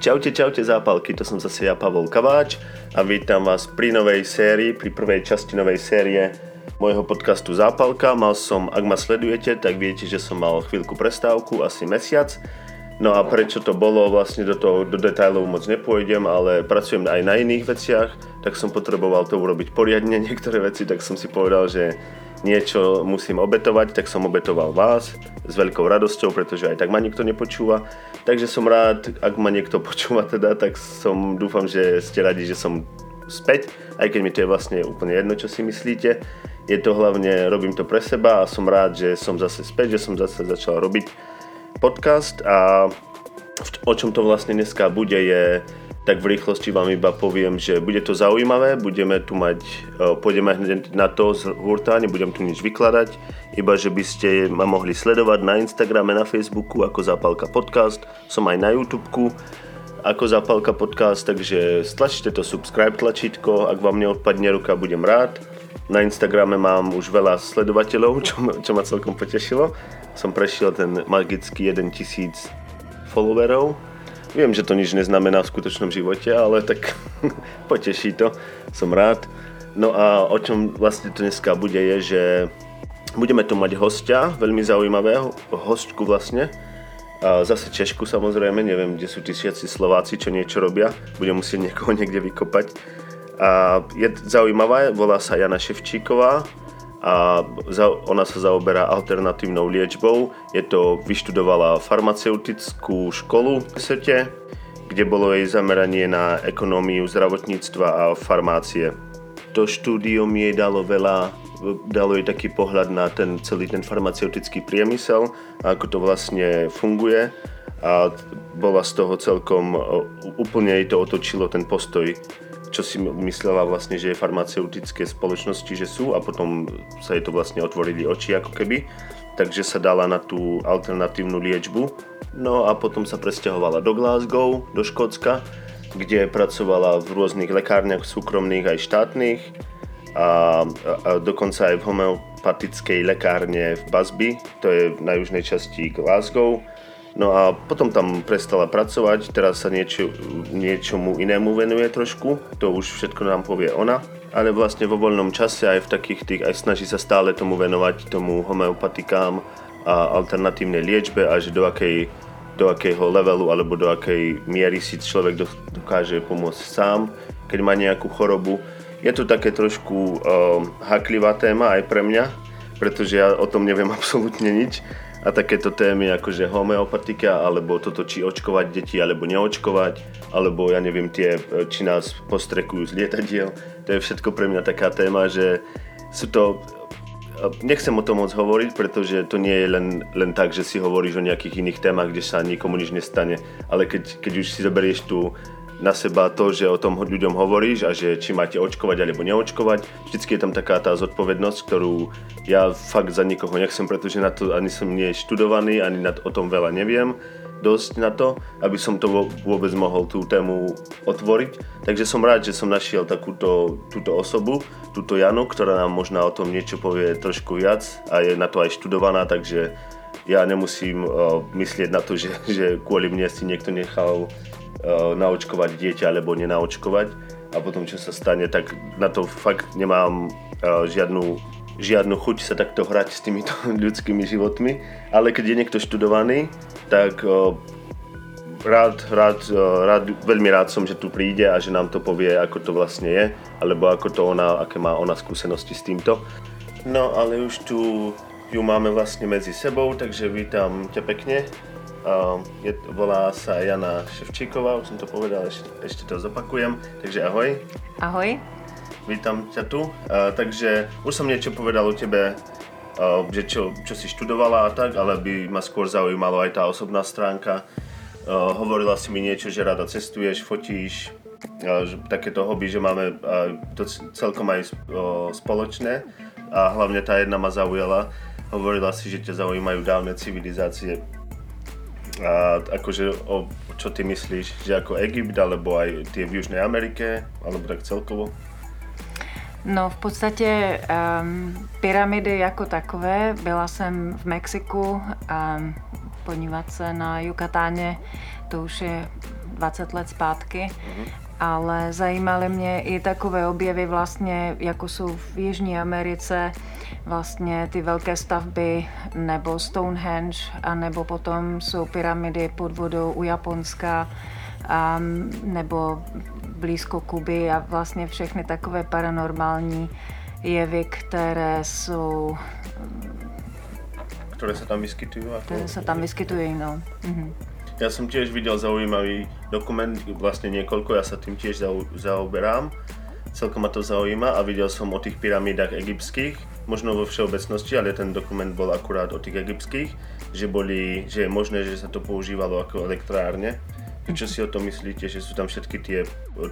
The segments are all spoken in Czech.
Čaute, čaute zápalky, to som zase ja, Pavol Kaváč a vítam vás pri novej sérii, pri prvej časti novej série môjho podcastu Zápalka. Mal som, ak ma sledujete, tak viete, že som mal chvíľku prestávku, asi mesiac. No a prečo to bolo, vlastne do, toho, do detailov moc nepôjdem, ale pracujem aj na iných veciach, tak som potreboval to urobiť poriadne niektoré veci, tak som si povedal, že niečo musím obetovať, tak som obetoval vás s veľkou radosťou, pretože aj tak ma nikto nepočúva. Takže som rád, ak ma niekto počúva teda, tak som dúfam, že ste radi, že som späť, aj keď mi to je vlastne úplne jedno, čo si myslíte. Je to hlavne, robím to pre seba a som rád, že som zase späť, že som zase začal robiť podcast a o čom to vlastne dneska bude je tak v rýchlosti vám iba poviem, že bude to zaujímavé, budeme tu mať, e, pôjdeme hneď na to z hurta, nebudem tu nič vykladať, iba že by ste ma mohli sledovať na Instagrame, na Facebooku ako Zápalka podcast, som aj na YouTubeku ako Zápalka podcast, takže stlačte to subscribe tlačítko, ak vám neodpadne ruka, budem rád. Na Instagrame mám už veľa sledovateľov, čo, čo ma celkom potešilo. Som prešiel ten magický 1000 followerov, Viem, že to nič neznamená v skutočnom živote, ale tak poteší to, som rád. No a o čom vlastne to dneska bude je, že budeme tu mať hostia, veľmi zaujímavého, hostku vlastne. A zase Češku samozrejme, neviem, kde tí všetci Slováci, čo niečo robia. Budem musieť niekoho niekde vykopať. A je zaujímavá, volá sa Jana Ševčíková, a ona sa zaoberá alternatívnou liečbou. Je to, vyštudovala farmaceutickú školu v Sete, kde bolo jej zameranie na ekonómiu zdravotníctva a farmácie. To štúdium jej dalo veľa, dalo jej taký pohľad na ten celý ten farmaceutický priemysel a ako to vlastne funguje a bola z toho celkom, úplne jej to otočilo ten postoj čo si myslela vlastne, že je farmaceutické spoločnosti, že sú a potom sa jej to vlastne otvorili oči ako keby. Takže sa dala na tú alternatívnu liečbu. No a potom sa presťahovala do Glasgow, do Škótska, kde pracovala v rôznych lekárniach súkromných aj štátnych a, a dokonca aj v homeopatickej lekárne v Busby, to je na južnej časti Glasgow No a potom tam prestala pracovať, teraz sa niečo, niečomu inému venuje trošku, to už všetko nám povie ona. Ale vlastne vo voľnom čase aj v takých tých, aj snaží sa stále tomu venovať, tomu homeopatikám a alternatívnej liečbe a že do akej do akého levelu alebo do akej miery si človek dokáže pomôcť sám, keď má nejakú chorobu. Je to také trošku uh, haklivá téma aj pre mňa, pretože ja o tom neviem absolútne nič a takéto témy ako že homeopatika, alebo toto či očkovať deti, alebo neočkovať, alebo ja neviem tie, či nás postrekujú z lietadiel. To je všetko pre mňa taká téma, že sú to nechcem o tom moc hovoriť, pretože to nie je len, len tak, že si hovoríš o nejakých iných témach, kde sa nikomu nič nestane, ale keď, keď už si zoberieš tú na seba to, že o tom ľuďom hovoríš a že či máte očkovať alebo neočkovať. Vždycky je tam taká tá zodpovednosť, ktorú ja fakt za nikoho nechcem, pretože na to ani som nie študovaný, ani na, o tom veľa neviem dosť na to, aby som to vôbec mohol tú tému otvoriť. Takže som rád, že som našiel takúto túto osobu, túto Janu, ktorá nám možná o tom niečo povie trošku viac a je na to aj študovaná, takže ja nemusím uh, myslieť na to, že, že kvôli mne si niekto nechal naočkovať dieťa alebo nenaočkovať a potom čo sa stane, tak na to fakt nemám uh, žiadnu, žiadnu chuť sa takto hrať s týmito ľudskými životmi, ale keď je niekto študovaný, tak uh, rád, rád, rád, veľmi rád som, že tu príde a že nám to povie, ako to vlastne je, alebo ako to ona, aké má ona skúsenosti s týmto. No ale už tu ju máme vlastne medzi sebou, takže vítam ťa pekne. Uh, je, volá sa Jana Ševčíková, už som to povedal, ešte, ešte to zopakujem. Takže ahoj. Ahoj. Vítam ťa tu. Uh, takže už som niečo povedal o tebe, uh, že čo, čo si študovala a tak, ale by ma skôr zaujímalo aj tá osobná stránka. Uh, hovorila si mi niečo, že rada cestuješ, fotíš, uh, že takéto hobby, že máme uh, to celkom aj uh, spoločné a hlavne tá jedna ma zaujala. Hovorila si, že ťa zaujímajú dávne civilizácie a akože o čo ty myslíš, že ako Egypt alebo aj tie v Južnej Amerike, alebo tak celkovo? No v podstatě um, pyramidy jako takové, byla jsem v Mexiku um, podívat se na Jukatáně, to už je 20 let zpátky. Mm-hmm. Ale zajímaly mě i takové objevy vlastně, jako jsou v Jižní Americe, vlastně ty velké stavby, nebo Stonehenge, a nebo potom jsou pyramidy pod vodou u Japonska, um, nebo blízko Kuby a vlastně všechny takové paranormální jevy, které jsou... Které se tam vyskytují? Které se tam vyskytují, no. Mhm. Ja som tiež videl zaujímavý dokument, vlastne niekoľko, ja sa tým tiež zaoberám. Celkom ma to zaujíma a videl som o tých pyramídach egyptských, možno vo všeobecnosti, ale ten dokument bol akurát o tých egyptských, že, boli, že je možné, že sa to používalo ako elektrárne. Čo si o tom myslíte, že sú tam všetky tie,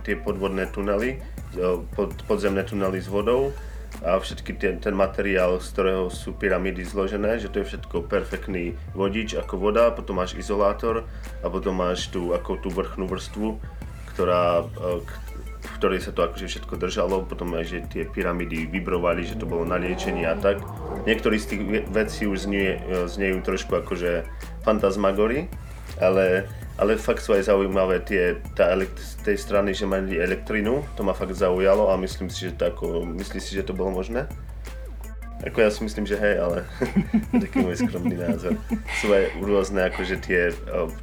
tie podvodné tunely, pod, podzemné tunely s vodou, a všetky ten, ten materiál, z ktorého sú pyramídy zložené, že to je všetko perfektný vodič ako voda, potom máš izolátor a potom máš tu, ako tú vrchnú vrstvu, ktorá, e, v ktorej sa to akože všetko držalo, potom aj, že tie pyramídy vibrovali, že to bolo na liečenie a tak. Niektorí z tých vecí už znie, e, trošku akože fantasmagory, ale ale fakt sú aj zaujímavé tie, tá elekt- z tej strany, že mali elektrinu, to ma fakt zaujalo a myslím si, že to ako, myslíš si, že to bolo možné? Ako ja si myslím, že hej, ale to taký môj skromný názor. Sú aj rôzne akože tie,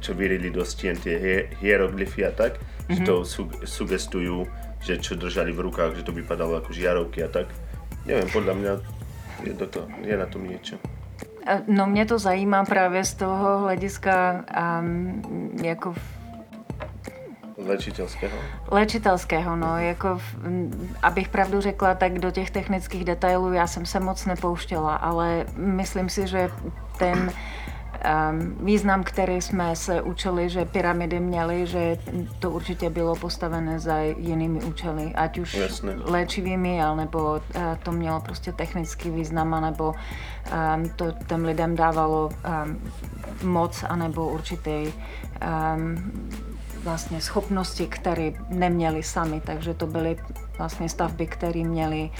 čo vyrili do stien, tie hieroglyfy a tak, mm-hmm. že to mhm. su- sugestujú, že čo držali v rukách, že to vypadalo ako žiarovky a tak. Neviem, podľa mňa je, do to, je na tom niečo. No mě to zajímá právě z toho hlediska um, jako Léčitelského? Léčitelského, no, jako, abych pravdu řekla, tak do těch technických detailů já jsem se moc nepouštěla, ale myslím si, že ten význam, který jsme se učili, že pyramidy měly, že to určitě bylo postavené za jinými účely, ať už Jasne. léčivými, alebo uh, to mělo prostě technický význam, nebo um, to těm lidem dávalo um, moc, anebo určitý um, vlastně schopnosti, které neměli sami, takže to byly vlastně stavby, které měly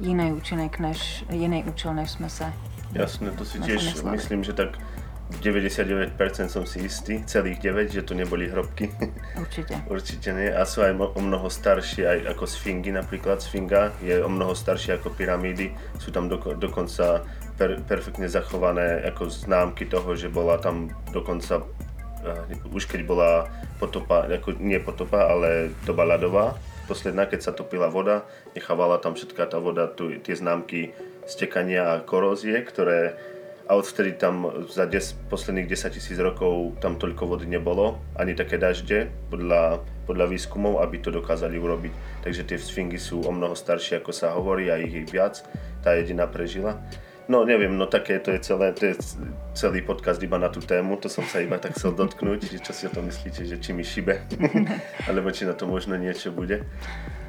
jiný účinek než, jiný účel, než jsme se Jasné, to si tiež myslím, že tak 99% som si istý, celých 9, že to neboli hrobky. Určite. Určite nie. A sú aj o mnoho staršie, aj ako Sfingy napríklad. Sfinga je o mnoho staršie ako pyramídy. Sú tam doko, dokonca per, perfektne zachované ako známky toho, že bola tam dokonca uh, už keď bola potopa, ako nie potopa, ale doba ľadová, posledná, keď sa topila voda, nechávala tam všetká tá voda, tu, tie známky stekania a korózie, ktoré a odvtedy tam za des, posledných 10 tisíc rokov tam toľko vody nebolo, ani také dažde, podľa, podľa výskumov, aby to dokázali urobiť. Takže tie sfingy sú o mnoho staršie, ako sa hovorí, a ich je viac. Tá jediná prežila. No neviem, no také to je celé, to je celý podcast iba na tú tému, to som sa iba tak chcel dotknúť, že čo si o tom myslíte, že či mi šibe, alebo či na to možno niečo bude.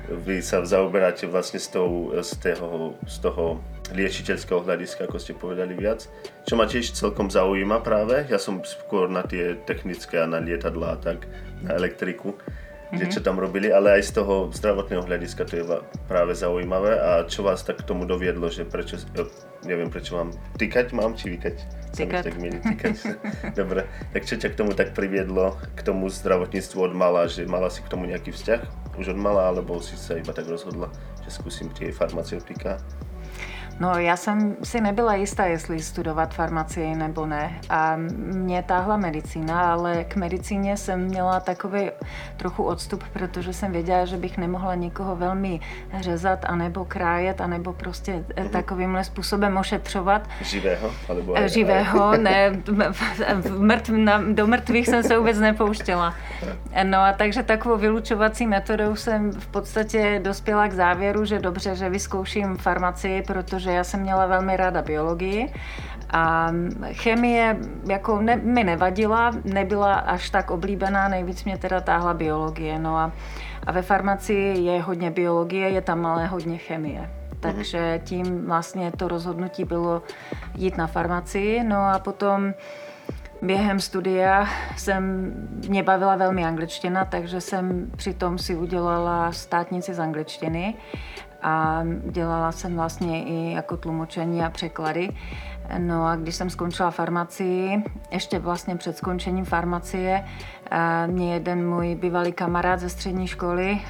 Vy sa zaoberáte vlastne z, tou, z, toho, z toho liečiteľského hľadiska, ako ste povedali viac, čo ma tiež celkom zaujíma práve. Ja som skôr na tie technické a na lietadla a tak, na elektriku mm-hmm. že čo tam robili, ale aj z toho zdravotného hľadiska to je práve zaujímavé. A čo vás tak k tomu doviedlo, že prečo, neviem prečo mám, tykať mám či vykať? Tykať. Tak milí, tykať. Dobre, tak čo ťa k tomu tak priviedlo, k tomu zdravotníctvu od mala, že mala si k tomu nejaký vzťah už od mala, alebo si sa iba tak rozhodla, že skúsim tie farmaceutika? No, já jsem si nebyla jistá, jestli studovat farmacii nebo ne. A mě táhla medicína, ale k medicíně jsem měla takový trochu odstup, protože jsem věděla, že bych nemohla někoho velmi řezat, anebo krájet, anebo prostě mm-hmm. takovýmhle způsobem ošetřovat. Živého? Alebo aj, Živého, ne. Mrtv, na, do mrtvých jsem se vůbec nepouštěla. No a takže takovou vylučovací metodou jsem v podstatě dospěla k závěru, že dobře, že vyzkouším farmacii, protože protože já jsem měla velmi ráda biologii a chemie jako ne, mi nevadila, nebyla až tak oblíbená, nejvíc mě teda táhla biologie. No a, a ve farmacii je hodně biologie, je tam ale hodně chemie. Takže tím vlastně to rozhodnutí bylo jít na farmacii. No a potom během studia jsem, mě bavila velmi angličtina, takže jsem přitom si udělala státnici z angličtiny a dělala jsem vlastně i jako tlumočení a překlady. No a když jsem skončila farmacii, ještě vlastně před skončením farmacie, mě jeden můj bývalý kamarád ze střední školy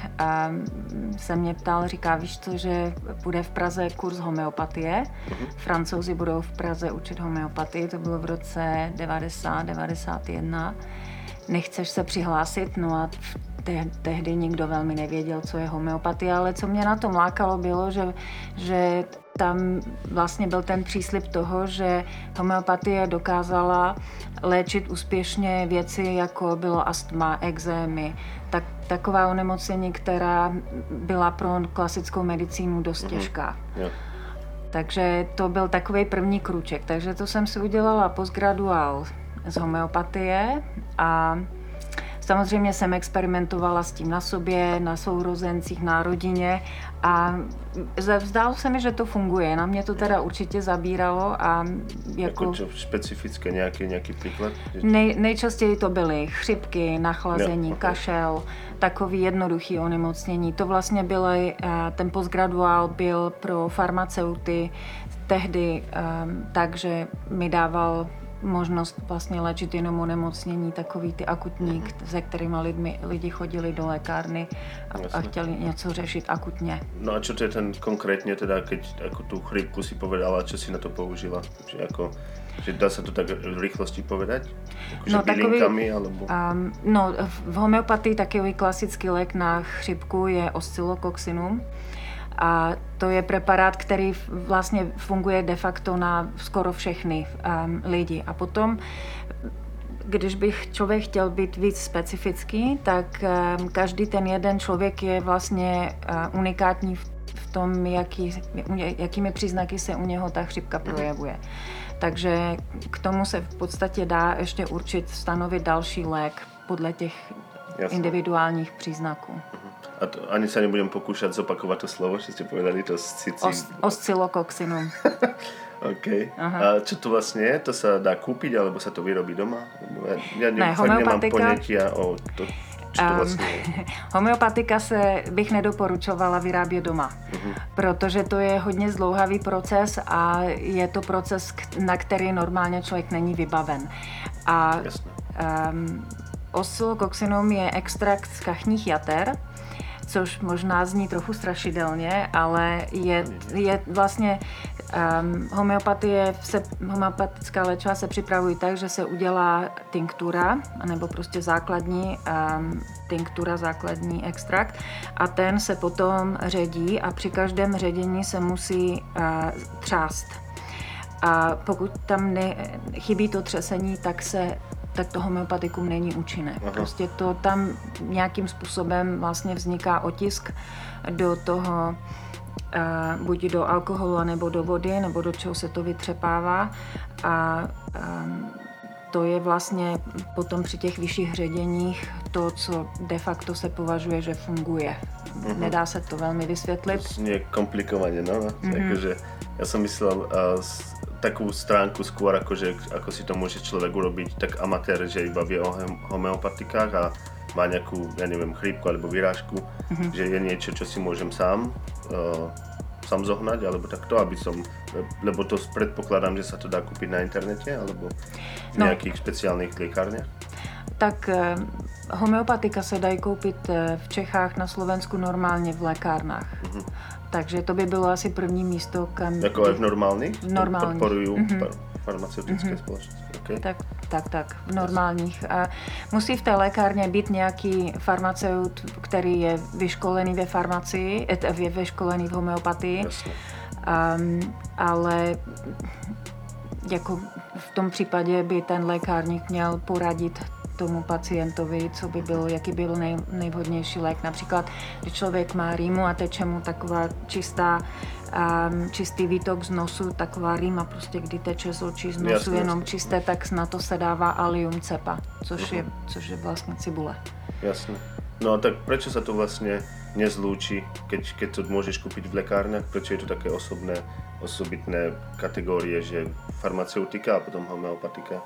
se mě ptal, říká, víš co, že bude v Praze kurz homeopatie. Uh-huh. Francouzi budou v Praze učit homeopatii, to bylo v roce 90, 91. Nechceš se přihlásit? No a te- tehdy nikdo velmi nevěděl, co je homeopatie, ale co mě na tom lákalo bylo, že, že tam vlastně byl ten příslip toho, že homeopatie dokázala léčit úspěšně věci, jako bylo astma, exémy, tak, taková onemocnění, která byla pro klasickou medicínu dost mhm. těžká. Mm-hmm. Yeah. Takže to byl takový první kruček. Takže to jsem si udělala postgraduál z homeopatie a Samozřejmě jsem experimentovala s tím na sobě, na sourozencích, na rodině a zdálo se mi, že to funguje. Na mě to teda určitě zabíralo a jako... jako čo, specifické nějaký, nějaký příklad? Nej, nejčastěji to byly chřipky, nachlazení, jo, okay. kašel, takový jednoduchý onemocnění. To vlastně byl, eh, ten postgraduál byl pro farmaceuty tehdy, um, takže mi dával možnost vlastně léčit jenom onemocnění, takový ty akutní, mm. se kterými lidmi, lidi chodili do lékárny a, a chtěli něco řešit akutně. No a co to je ten konkrétně teda, keď jako tu chrypku si povedala, co si na to použila? Že jako, že dá se to tak v rychlosti povedať? Jako, no, takový, alebo... Um, no, v homeopatii takový klasický lék na chřipku je oscillococcinum. A to je preparát, který vlastně funguje de facto na skoro všechny um, lidi. A potom když bych člověk chtěl být víc specifický, tak um, každý ten jeden člověk je vlastně uh, unikátní v, v tom, jaký, jakými příznaky se u něho ta chřipka mhm. projevuje. Takže k tomu se v podstatě dá ještě určit, stanovit další lék podle těch Jasne. individuálních příznaků. A to, ani sa nebudem pokúšať zopakovať to slovo, že ste povedali to scici... Os, oscilokoksinum. OK. Aha. A čo to vlastne je? To sa dá kúpiť, alebo sa to vyrobí doma? Ja, ja ne, nemám ponětia o to, čo to vlastně je. homeopatika se bych nedoporučovala vyrábět doma, uh-huh. protože to je hodně zdlouhavý proces a je to proces, na který normálně člověk není vybaven. A Jasne. um, oscilokoksinum je extrakt z kachních jater, což možná zní trochu strašidelně, ale je, je vlastně um, homeopatie, se, homeopatická léčiva se připravují tak, že se udělá tinktura, nebo prostě základní um, tinktura, základní extrakt a ten se potom ředí a při každém ředění se musí uh, třást. A pokud tam ne, chybí to třesení, tak se tak to homeopatikum není účinné. Aha. Prostě to tam nějakým způsobem vlastně vzniká otisk do toho, uh, buď do alkoholu, nebo do vody, nebo do čeho se to vytřepává. A um, to je vlastně potom při těch vyšších ředěních to, co de facto se považuje, že funguje. Uh-huh. Nedá se to velmi vysvětlit. To je komplikovaně, no. Uh-huh. Jakože, já jsem myslel, uh, takú stránku skôr, akože, ako si to môže človek urobiť tak amatér, že iba vie o homeopatikách a má nejakú, ja neviem, chrípku alebo vyrážku, mm-hmm. že je niečo, čo si môžem sám, uh, sám zohnať, alebo takto, aby som, lebo to predpokladám, že sa to dá kúpiť na internete, alebo v no. nejakých špeciálnych liekárniach. Tak eh, homeopatika se dají koupit eh, v Čechách, na Slovensku normálně v lékárnách. Mm-hmm. Takže to by bylo asi první místo, kam... Jako je v normálních? V normálních. Podporují mm-hmm. farmaceutické mm-hmm. společnosti. Okay. Tak, tak, tak, v normálních. A musí v té lékárně být nějaký farmaceut, který je vyškolený ve farmacii, eh, je vyškolený v homeopatii. Jasně. Um, ale jako v tom případě by ten lékárník měl poradit tomu pacientovi, co by bylo, jaký byl nej, nejvhodnější lék. Například, když člověk má rýmu a teče mu taková čistá, um, čistý výtok z nosu, taková rýma prostě, kdy teče z očí z nosu jasně, jenom jasně. čisté, tak na to se dává alium cepa, což, uh-huh. je, což je vlastně cibule. Jasně. No a tak proč se to vlastně nezlúči, keď, keď to můžeš koupit v lékárnách, proč je to také osobné, osobitné kategorie, že farmaceutika a potom homeopatika?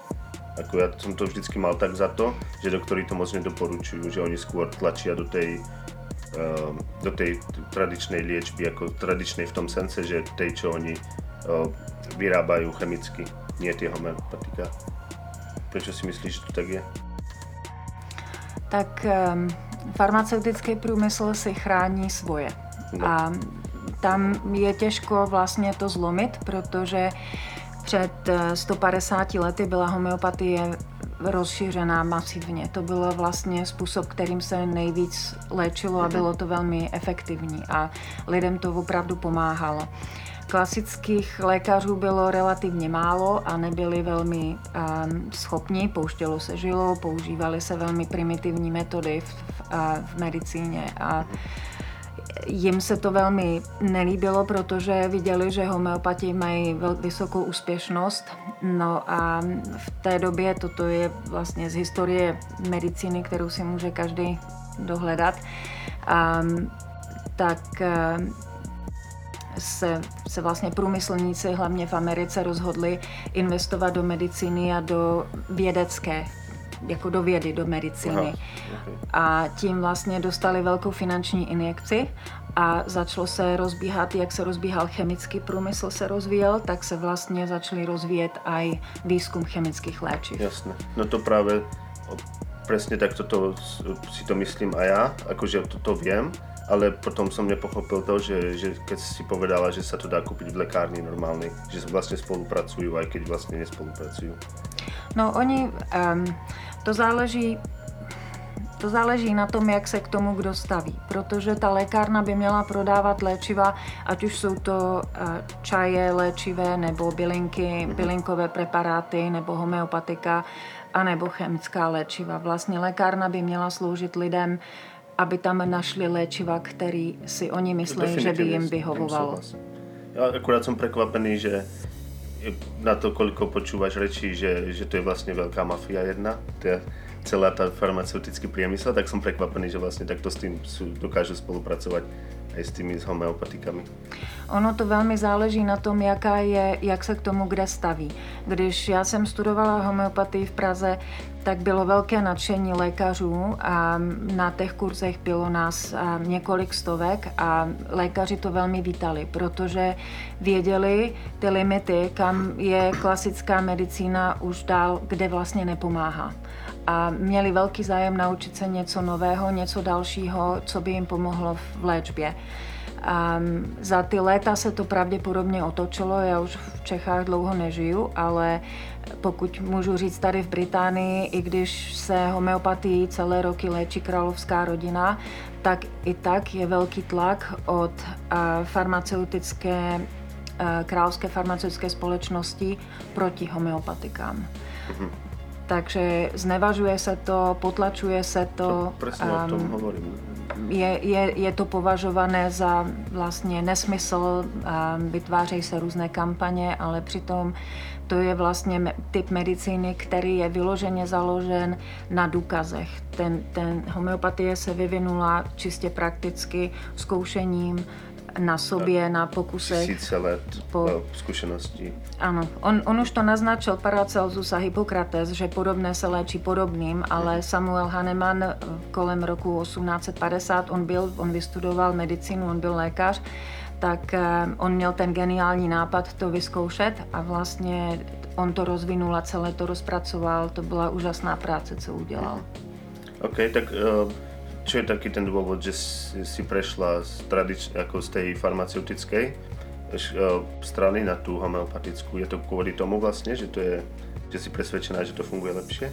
Ako ja som to vždycky mal tak za to, že doktori to moc nedoporučujú, že oni skôr tlačia do tej, uh, do tej tradičnej liečby, ako tradičnej v tom sense, že tej, čo oni uh, vyrábajú chemicky, nie tie homeopatika. Prečo si myslíš, že to tak je? Tak um, farmaceutický průmysl si chrání svoje. No. A tam je těžko vlastně to zlomit, protože před 150 lety byla homeopatie rozšířená masivně. To byl vlastně způsob, kterým se nejvíc léčilo a bylo to velmi efektivní a lidem to opravdu pomáhalo. Klasických lékařů bylo relativně málo a nebyli velmi um, schopni, pouštělo se žilou, používaly se velmi primitivní metody v, v, v medicíně a jim se to velmi nelíbilo, protože viděli, že homeopati mají vysokou úspěšnost. No a v té době, toto je vlastně z historie medicíny, kterou si může každý dohledat, um, tak um, se, se vlastně průmyslníci, hlavně v Americe, rozhodli investovat do medicíny a do vědecké jako do vědy, do medicíny. Aha. A tím vlastně dostali velkou finanční injekci a začalo se rozbíhat, jak se rozbíhal chemický průmysl se rozvíjel, tak se vlastně začali rozvíjet i výzkum chemických léčiv. Jasné. No to právě přesně tak toto si to myslím a já, jakože to, to vím, ale potom som nepochopil to, že, že keď si povedala, že sa to dá kúpiť v lekárni normálnej, že vlastne spolupracujú, aj keď vlastne nespolupracujú. No oni, um, to záleží to záleží na tom, jak se k tomu kdo staví, protože ta lékárna by měla prodávat léčiva, ať už jsou to eh, čaje léčivé, nebo bylinky, mm-hmm. bylinkové preparáty, nebo homeopatika, anebo chemická léčiva. Vlastně lékárna by měla sloužit lidem, aby tam našli léčiva, který si oni myslí, že by jim vyhovovalo. Já akurát jsem překvapený, že na to, koliko počúvaš rečí, že, že to je vlastně velká mafia jedna, to je celá ta farmaceutický priemysel, tak som prekvapený, že vlastně takto s tým dokážu spolupracovat i s tými s homeopatikami. Ono to velmi záleží na tom, jaká je, jak se k tomu kde staví. Když já jsem studovala homeopatii v Praze, tak bylo velké nadšení lékařů a na těch kurzech bylo nás několik stovek a lékaři to velmi vítali, protože věděli ty limity, kam je klasická medicína už dál, kde vlastně nepomáhá a měli velký zájem naučit se něco nového, něco dalšího, co by jim pomohlo v léčbě. A za ty léta se to pravděpodobně otočilo, já už v Čechách dlouho nežiju, ale pokud můžu říct tady v Británii, i když se homeopatii celé roky léčí královská rodina, tak i tak je velký tlak od farmaceutické, královské farmaceutické společnosti proti homeopatikám. Mm-hmm. Takže znevažuje se to, potlačuje se to. to presne um, o tom um, hovorím. Je, je, je to považované za vlastně nesmysl, vytvářejí se různé kampaně, ale přitom to je vlastně typ medicíny, který je vyloženě založen na důkazech. Ten, ten homeopatie se vyvinula čistě prakticky zkoušením na sobě, na pokusech. Tisíce let po... zkušeností. Ano, on, on už to naznačil Paracelsus a Hippokrates, že podobné se léčí podobným, ale mhm. Samuel Hahnemann kolem roku 1850, on byl, on vystudoval medicínu, on byl lékař, tak eh, on měl ten geniální nápad to vyzkoušet a vlastně on to rozvinul a celé to rozpracoval. To byla úžasná práce, co udělal. OK, tak uh čo je taký ten dôvod, že si, prešla z, tradič, ako z tej farmaceutickej e, strany na tú homeopatickú? Je to kvůli tomu vlastně, že to je, že si presvedčená, že to funguje lepšie?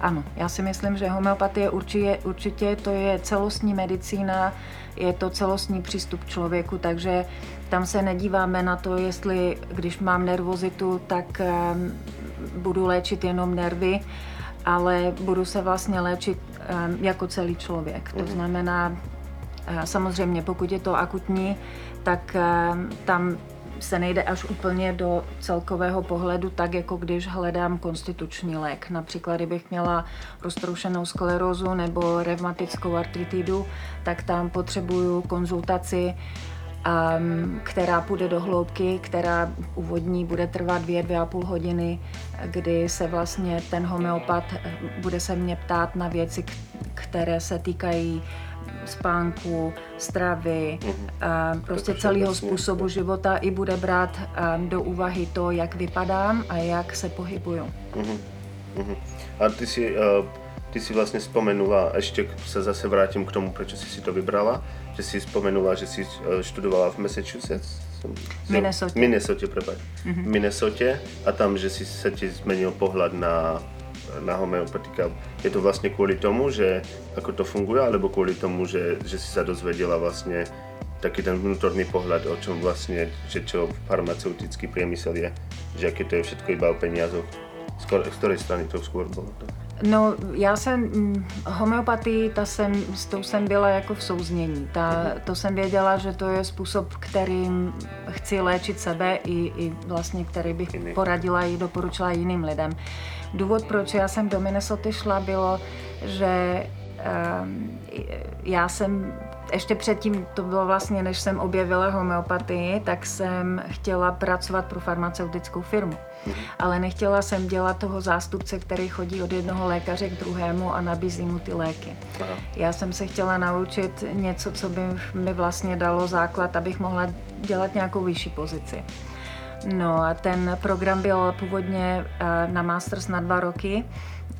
Ano, já si myslím, že homeopatie určitě, určitě to je celostní medicína, je to celostní přístup člověku, takže tam se nedíváme na to, jestli když mám nervozitu, tak um, budu léčit jenom nervy, ale budu se vlastně léčit jako celý člověk. To mhm. znamená, eh, samozřejmě pokud je to akutní, tak tam se nejde až úplně do celkového pohledu, tak jako když hledám konstituční lék. Například, kdybych měla roztroušenou sklerózu nebo revmatickou artritidu, tak tam potřebuju konzultaci um, která půjde do hloubky, která úvodní bude trvat dvě, dvě a půl hodiny, kdy se vlastně ten homeopat bude se mě ptát na věci, které se týkají spánku, stravy, mm-hmm. prostě celého způsobu života i bude brát do úvahy to, jak vypadám a jak se pohybuju. Mm-hmm. A ty si, uh, ty si vlastně vzpomenula, ještě se zase vrátím k tomu, proč jsi si to vybrala, že si vzpomenula, že jsi študovala v Massachusetts? Minnesota. Minnesota, prepač. Mm-hmm. Minnesota a tam, že si se ti zmenil pohled na na homeopatika. Je to vlastně kvůli tomu, že ako to funguje, alebo kvůli tomu, že, že si sa dozvedela vlastně taký ten vnútorný pohľad, o čom vlastne, že čo farmaceutický priemysel je, že aké to je všetko iba o peniazoch. Z ktorej strany to skôr bolo? To? No, já jsem hm, homeopatii, ta jsem, s tou jsem byla jako v souznění. Ta, to jsem věděla, že to je způsob, kterým chci léčit sebe i, i vlastně, který bych poradila i doporučila jiným lidem. Důvod, proč já jsem do Minnesota šla, bylo, že um, já jsem ještě předtím, to bylo vlastně, než jsem objevila homeopatii, tak jsem chtěla pracovat pro farmaceutickou firmu. Mhm. Ale nechtěla jsem dělat toho zástupce, který chodí od jednoho lékaře k druhému a nabízí mu ty léky. Já jsem se chtěla naučit něco, co by mi vlastně dalo základ, abych mohla dělat nějakou vyšší pozici. No a ten program byl původně eh, na Masters na dva roky,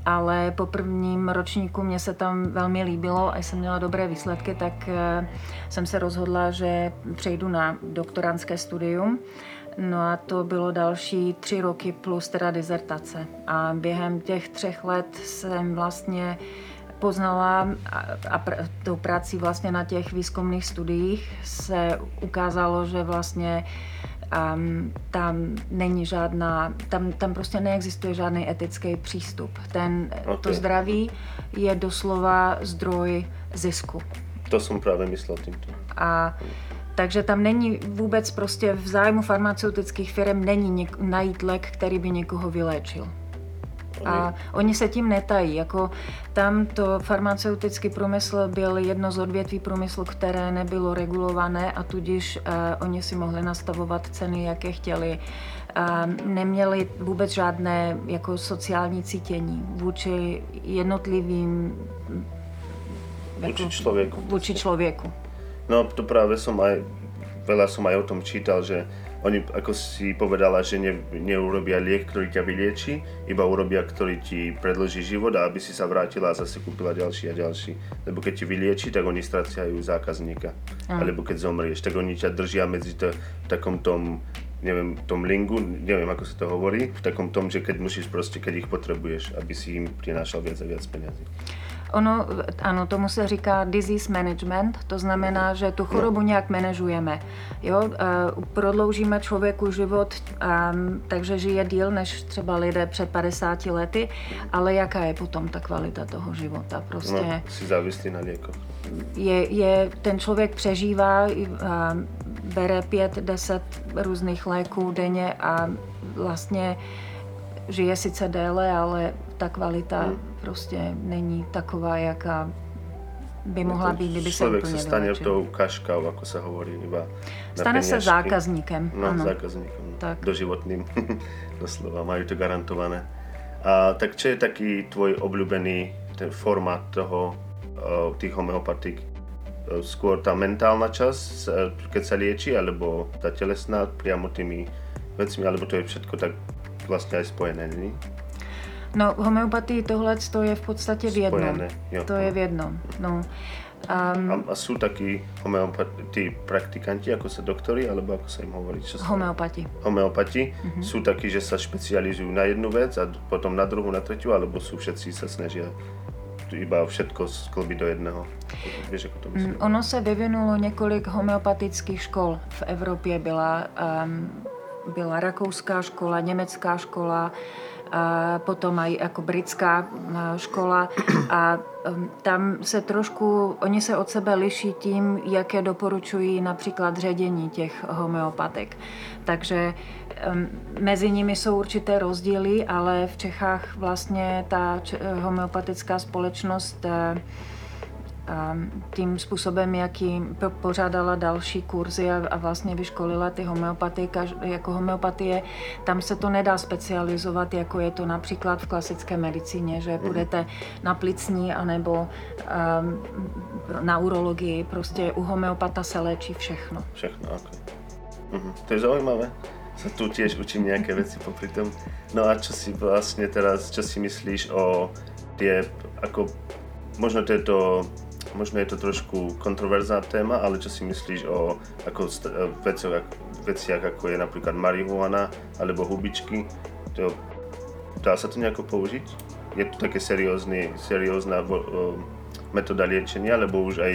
ale po prvním ročníku mě se tam velmi líbilo a jsem měla dobré výsledky, tak eh, jsem se rozhodla, že přejdu na doktorantské studium. No a to bylo další tři roky plus teda dizertace. A během těch třech let jsem vlastně poznala a, pr- tou prací vlastně na těch výzkumných studiích se ukázalo, že vlastně um, tam není žádná, tam, tam prostě neexistuje žádný etický přístup. Ten, okay. To zdraví je doslova zdroj zisku. To jsem právě myslel tímto. A takže tam není vůbec prostě v zájmu farmaceutických firm není něk- najít lék, který by někoho vyléčil. A oni se tím netají. Jako tam to farmaceutický průmysl byl jedno z odvětví průmyslu, které nebylo regulované a tudíž uh, oni si mohli nastavovat ceny, jaké chtěli. Uh, neměli vůbec žádné jako sociální cítění vůči jednotlivým vůči člověku. Vůči člověku. No to právě jsem aj, veľa som aj o tom čítal, že oni, ako si povedala, že ne, neurobia liek, ktorý ťa vylieči, iba urobia, ktorý ti predlží život a aby si sa vrátila a zase kúpila ďalší a ďalší. Lebo keď ti vylieči, tak oni straciajú zákazníka. Mm. Alebo keď zomrieš, tak oni ťa držia medzi to, v takom tom neviem, tom lingu, neviem ako sa to hovorí, v takom tom, že keď musíš proste, keď ich potrebuješ, aby si im prinášal viac a viac peniazy. Ono, ano, tomu se říká disease management, to znamená, že tu chorobu nějak manažujeme. Jo? Uh, prodloužíme člověku život, um, takže žije díl než třeba lidé před 50 lety, ale jaká je potom ta kvalita toho života? Prostě no, si závislí na liekoch. Je, je, ten člověk přežívá, uh, bere 5-10 různých léků denně a vlastně žije sice déle, ale ta kvalita hmm. Prostě není taková, jaká by mohla být, kdyby se úplně se stane vylečil. tou kaškou, jako se hovorí, iba Stane se zákazníkem. No, ano. zákazníkem, no. tak. doživotným, doslova, mají to garantované. A tak čo je taký tvoj obľúbený ten formát toho, uh, tých homeopatik? Skôr tá mentálna časť, keď sa lieči, alebo tá telesná priamo tými vecmi, alebo to je všetko tak vlastně aj spojené, není? No, homeopatii tohle to je v podstatě v jednom. Spojené, jo. To je v jednom, no. Um, a, a jsou taky homeopati praktikanti, jako se doktory, alebo jako se jim hovorí? Čo homeopati. Homeopati mm-hmm. jsou taky, že se specializují na jednu věc a potom na druhou, na třetí, alebo jsou všetci se snaží iba všetko sklobit do jedného. Víš, jako to myslím? Mm, ono se vyvinulo několik homeopatických škol. V Evropě byla, um, byla rakouská škola, německá škola, potom aj ako britská škola a tam se trošku, oni se od sebe liší tím, jaké doporučují například ředění těch homeopatek. Takže mezi nimi jsou určité rozdíly, ale v Čechách vlastně ta homeopatická společnost tím způsobem, jaký pořádala další kurzy a, a vlastně vyškolila ty homeopatie, jako homeopatie, tam se to nedá specializovat, jako je to například v klasické medicíně, že mhm. budete na plicní anebo um, na urologii, prostě u homeopata se léčí všechno. Všechno, ok. Mhm. To je zaujímavé sa tu tiež učím nejaké veci popri tom. No a čo si vlastne teraz, čo si myslíš o tie, ako, možno to je to možno je to trošku kontroverzná téma, ale čo si myslíš o ako veciach, veciach ako je napríklad marihuana alebo hubičky? To, dá sa to nejako použiť? Je to také seriózny, seriózna metóda liečenia, alebo už aj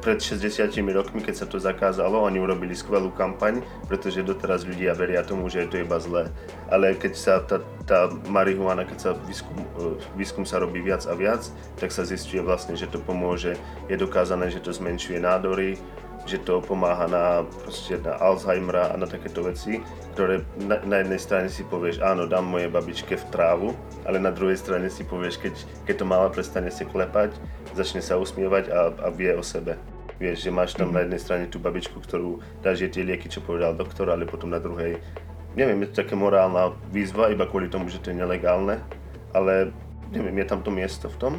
pred 60 rokmi, keď sa to zakázalo, oni urobili skvelú kampaň, pretože doteraz ľudia veria tomu, že je to iba zlé. Ale keď sa tá, tá marihuana, keď sa výskum, e, výskum sa robí viac a viac, tak sa zistuje vlastne, že to pomôže. Je dokázané, že to zmenšuje nádory, že to pomáha na, proste na Alzheimera a na takéto veci, ktoré na, na jednej strane si povieš, áno, dám mojej babičke v trávu, ale na druhej strane si povieš, keď, keď to mala prestane si klepať, začne sa usmievať a, a vie o sebe. Vieš, že máš tam na jednej strane tú babičku, ktorú dáš jej tie lieky, čo povedal doktor, ale potom na druhej, neviem, je to také morálna výzva, iba kvôli tomu, že to je nelegálne, ale neviem, je tam to miesto v tom,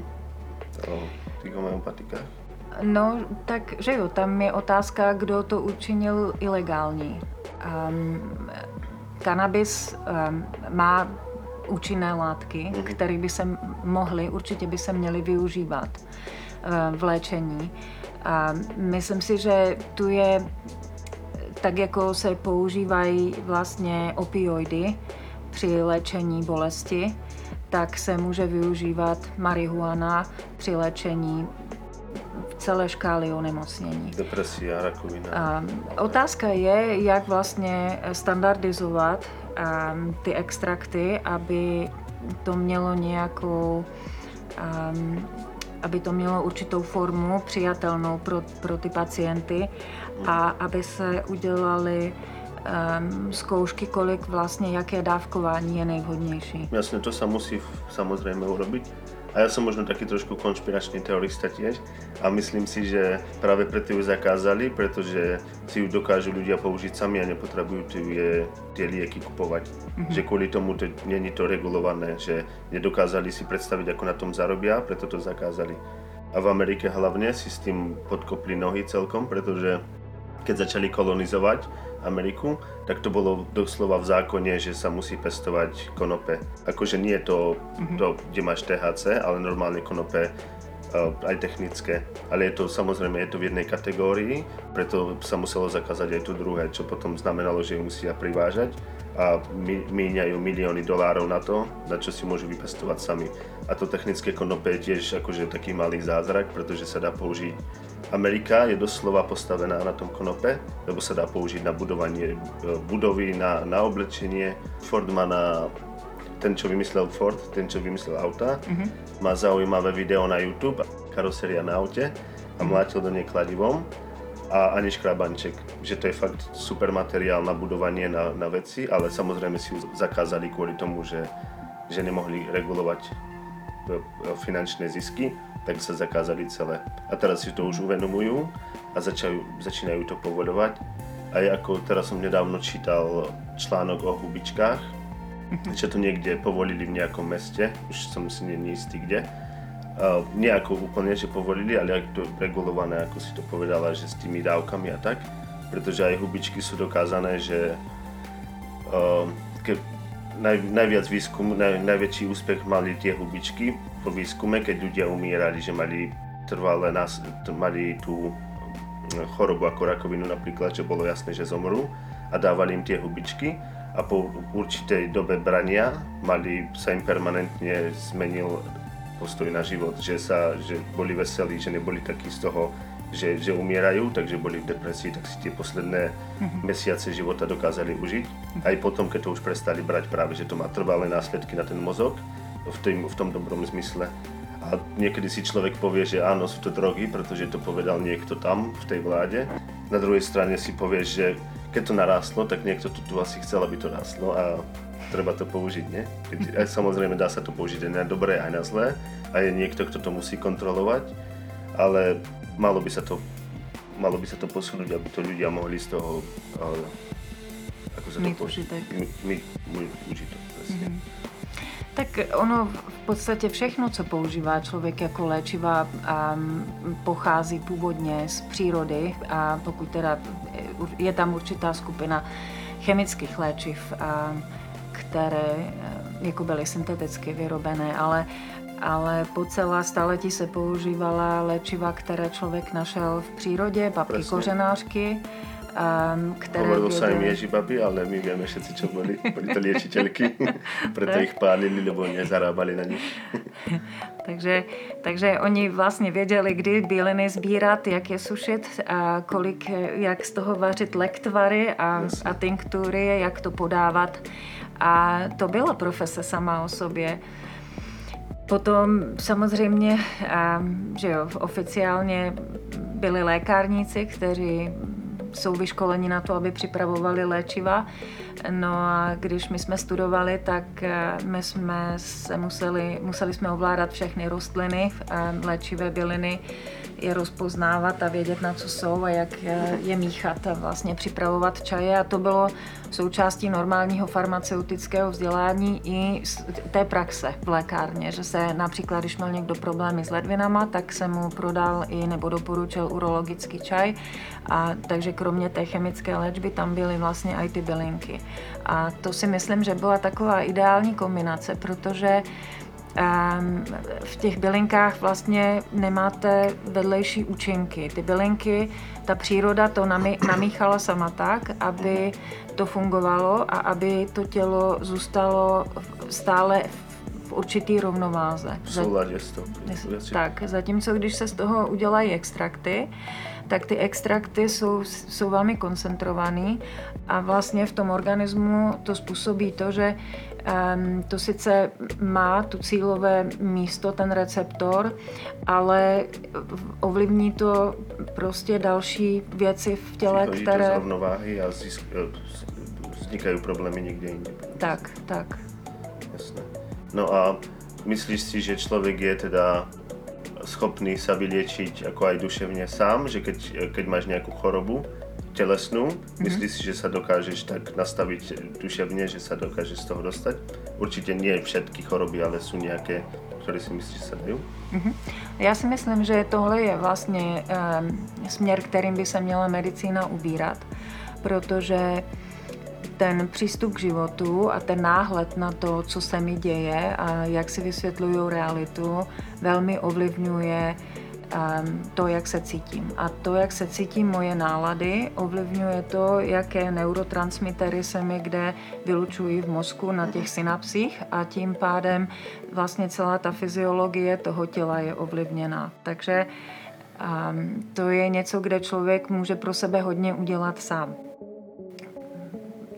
v tých homeopatikách? No, tak že jo, tam je otázka, kdo to učinil ilegální. Um, kanabis um, má účinné látky, mm-hmm. které by se mohly, určitě by se měly využívat uh, v léčení. A myslím si, že tu je, tak jako se používají vlastně opioidy při léčení bolesti, tak se může využívat marihuana při léčení celé škály onemocnění. Rakovina. A otázka je, jak vlastně standardizovat um, ty extrakty, aby to mělo nějakou um, aby to mělo určitou formu přijatelnou pro, pro ty pacienty a aby se udělali um, zkoušky, kolik vlastně, jaké dávkování je nejvhodnější. Jasně, to se musí samozřejmě urobiť. A ja som možno taký trošku konšpiračný teorista tiež a myslím si, že práve preto ju zakázali, pretože si ju dokážu ľudia použiť sami a nepotrebujú tie, tie lieky kupovať. Mm-hmm. Že kvôli tomu to, není to regulované, že nedokázali si predstaviť, ako na tom zarobia, preto to zakázali. A v Amerike hlavne si s tým podkopli nohy celkom, pretože keď začali kolonizovať, Ameriku, tak to bolo doslova v zákone, že sa musí pestovať konope. Akože nie je to, mm-hmm. to kde máš THC, ale normálne konope uh, aj technické. Ale je to samozrejme je to v jednej kategórii, preto sa muselo zakázať aj to druhé, čo potom znamenalo, že ju musia privážať a míňajú milióny dolárov na to, na čo si môžu vypestovať sami. A to technické konope je tiež akože taký malý zázrak, pretože sa dá použiť Amerika je doslova postavená na tom konope, lebo sa dá použiť na budovanie e, budovy, na, na oblečenie. Ford má na ten, čo vymyslel Ford, ten, čo vymyslel auta, mm-hmm. má zaujímavé video na YouTube, karoseria na aute a mlátil do nej kladivom a ani škrabanček, že to je fakt super materiál na budovanie na, na veci, ale samozrejme si ju zakázali kvôli tomu, že, že nemohli regulovať e, finančné zisky tak sa zakázali celé. A teraz si to už uvedomujú a začajú, začínajú to povoľovať. A ako teraz som nedávno čítal článok o hubičkách, mhm. že to niekde povolili v nejakom meste, už som si není istý kde. Uh, nejako úplne, že povolili, ale aj to regulované, ako si to povedala, že s tými dávkami a tak. Pretože aj hubičky sú dokázané, že uh, ke, naj, najviac výskum, naj, najväčší úspech mali tie hubičky, po výskume, keď ľudia umierali, že mali trvalé nás, mali tú hm, chorobu ako rakovinu napríklad, že bolo jasné, že zomrú a dávali im tie hubičky a po určitej dobe brania mali, sa im permanentne zmenil postoj na život, že, sa, že boli veselí, že neboli takí z toho, že, že umierajú, takže boli v depresii, tak si tie posledné mm-hmm. mesiace života dokázali užiť. Aj potom, keď to už prestali brať práve, že to má trvalé následky na ten mozog, v, tým, v tom dobrom zmysle. A niekedy si človek povie, že áno, sú to drogy, pretože to povedal niekto tam, v tej vláde. Na druhej strane si povie, že keď to narástlo, tak niekto tu, tu asi chcel, aby to rastlo a treba to použiť, nie? Keď, samozrejme dá sa to použiť aj na dobré, aj na zlé a je niekto, kto to musí kontrolovať. ale malo by sa to malo by sa to posunúť, aby to ľudia mohli z toho uh, ako sa mít to užitek. Mít, mít užitek, Mm-hmm. Tak ono v podstatě všechno, co používá člověk jako léčiva, pochází původně z přírody a pokud teda je tam určitá skupina chemických léčiv, které e, jako byly synteticky vyrobené, ale ale po celá staletí se používala léčiva, které člověk našel v přírodě, babky Presne. kořenářky, um, ktoré Hovorilo sa im Ježibaby, ale my vieme všetci, čo boli. Boli to liečiteľky, preto ich pálili, lebo nezarábali na nich. takže, takže oni vlastně věděli, kdy bíliny sbírat, jak je sušit, a kolik, jak z toho vařit lektvary a, a tinktury, jak to podávat. A to byla profese sama o sobě. Potom samozřejmě, že jo, oficiálně byli lékárníci, kteří jsou vyškoleni na to, aby připravovali léčiva. No a když my jsme studovali, tak eh, my jsme se museli, museli jsme ovládat všechny rostliny, léčivé byliny, je rozpoznávat a vědět, na co jsou a jak je míchat a vlastně připravovat čaje. A to bylo součástí normálního farmaceutického vzdělání i té praxe v lékárně, že se například, když měl někdo problémy s ledvinama, tak se mu prodal i nebo doporučil urologický čaj. A takže kromě té chemické léčby tam byly vlastně i ty bylinky. A to si myslím, že byla taková ideální kombinace, protože v těch bylinkách vlastně nemáte vedlejší účinky. Ty bylinky, ta příroda to namíchala sama tak, aby to fungovalo a aby to tělo zůstalo stále v určitý rovnováze. V souladě s to. Tak, zatímco když se z toho udělají extrakty, tak ty extrakty jsou, jsou velmi koncentrované a vlastně v tom organismu to způsobí to, že to sice má tu cílové místo, ten receptor, ale ovlivní to prostě další věci v těle, Přichodí které... to z rovnováhy a zisk, vznikají problémy někde jinde. Tak, tak. Jasné. No a myslíš si, že člověk je teda schopný sa vyliečiť ako aj duševne sám, že keď, keď máš nejakú chorobu telesnú, mm-hmm. myslíš si, že sa dokážeš tak nastaviť duševne, že sa dokážeš z toho dostať? Určite nie všetky choroby, ale sú nejaké, ktoré si myslíš, že sa dajú? Mm-hmm. Já si myslím, že tohle je vlastně um, směr, kterým by se měla medicína ubírat, protože ten přístup k životu a ten náhled na to, co se mi děje a jak si vysvětluju realitu, velmi ovlivňuje um, to, jak se cítím. A to, jak se cítím moje nálady, ovlivňuje to, jaké neurotransmitery se mi kde vylučují v mozku na těch synapsích a tím pádem vlastně celá ta fyziologie toho těla je ovlivněná. Takže um, to je něco, kde člověk může pro sebe hodně udělat sám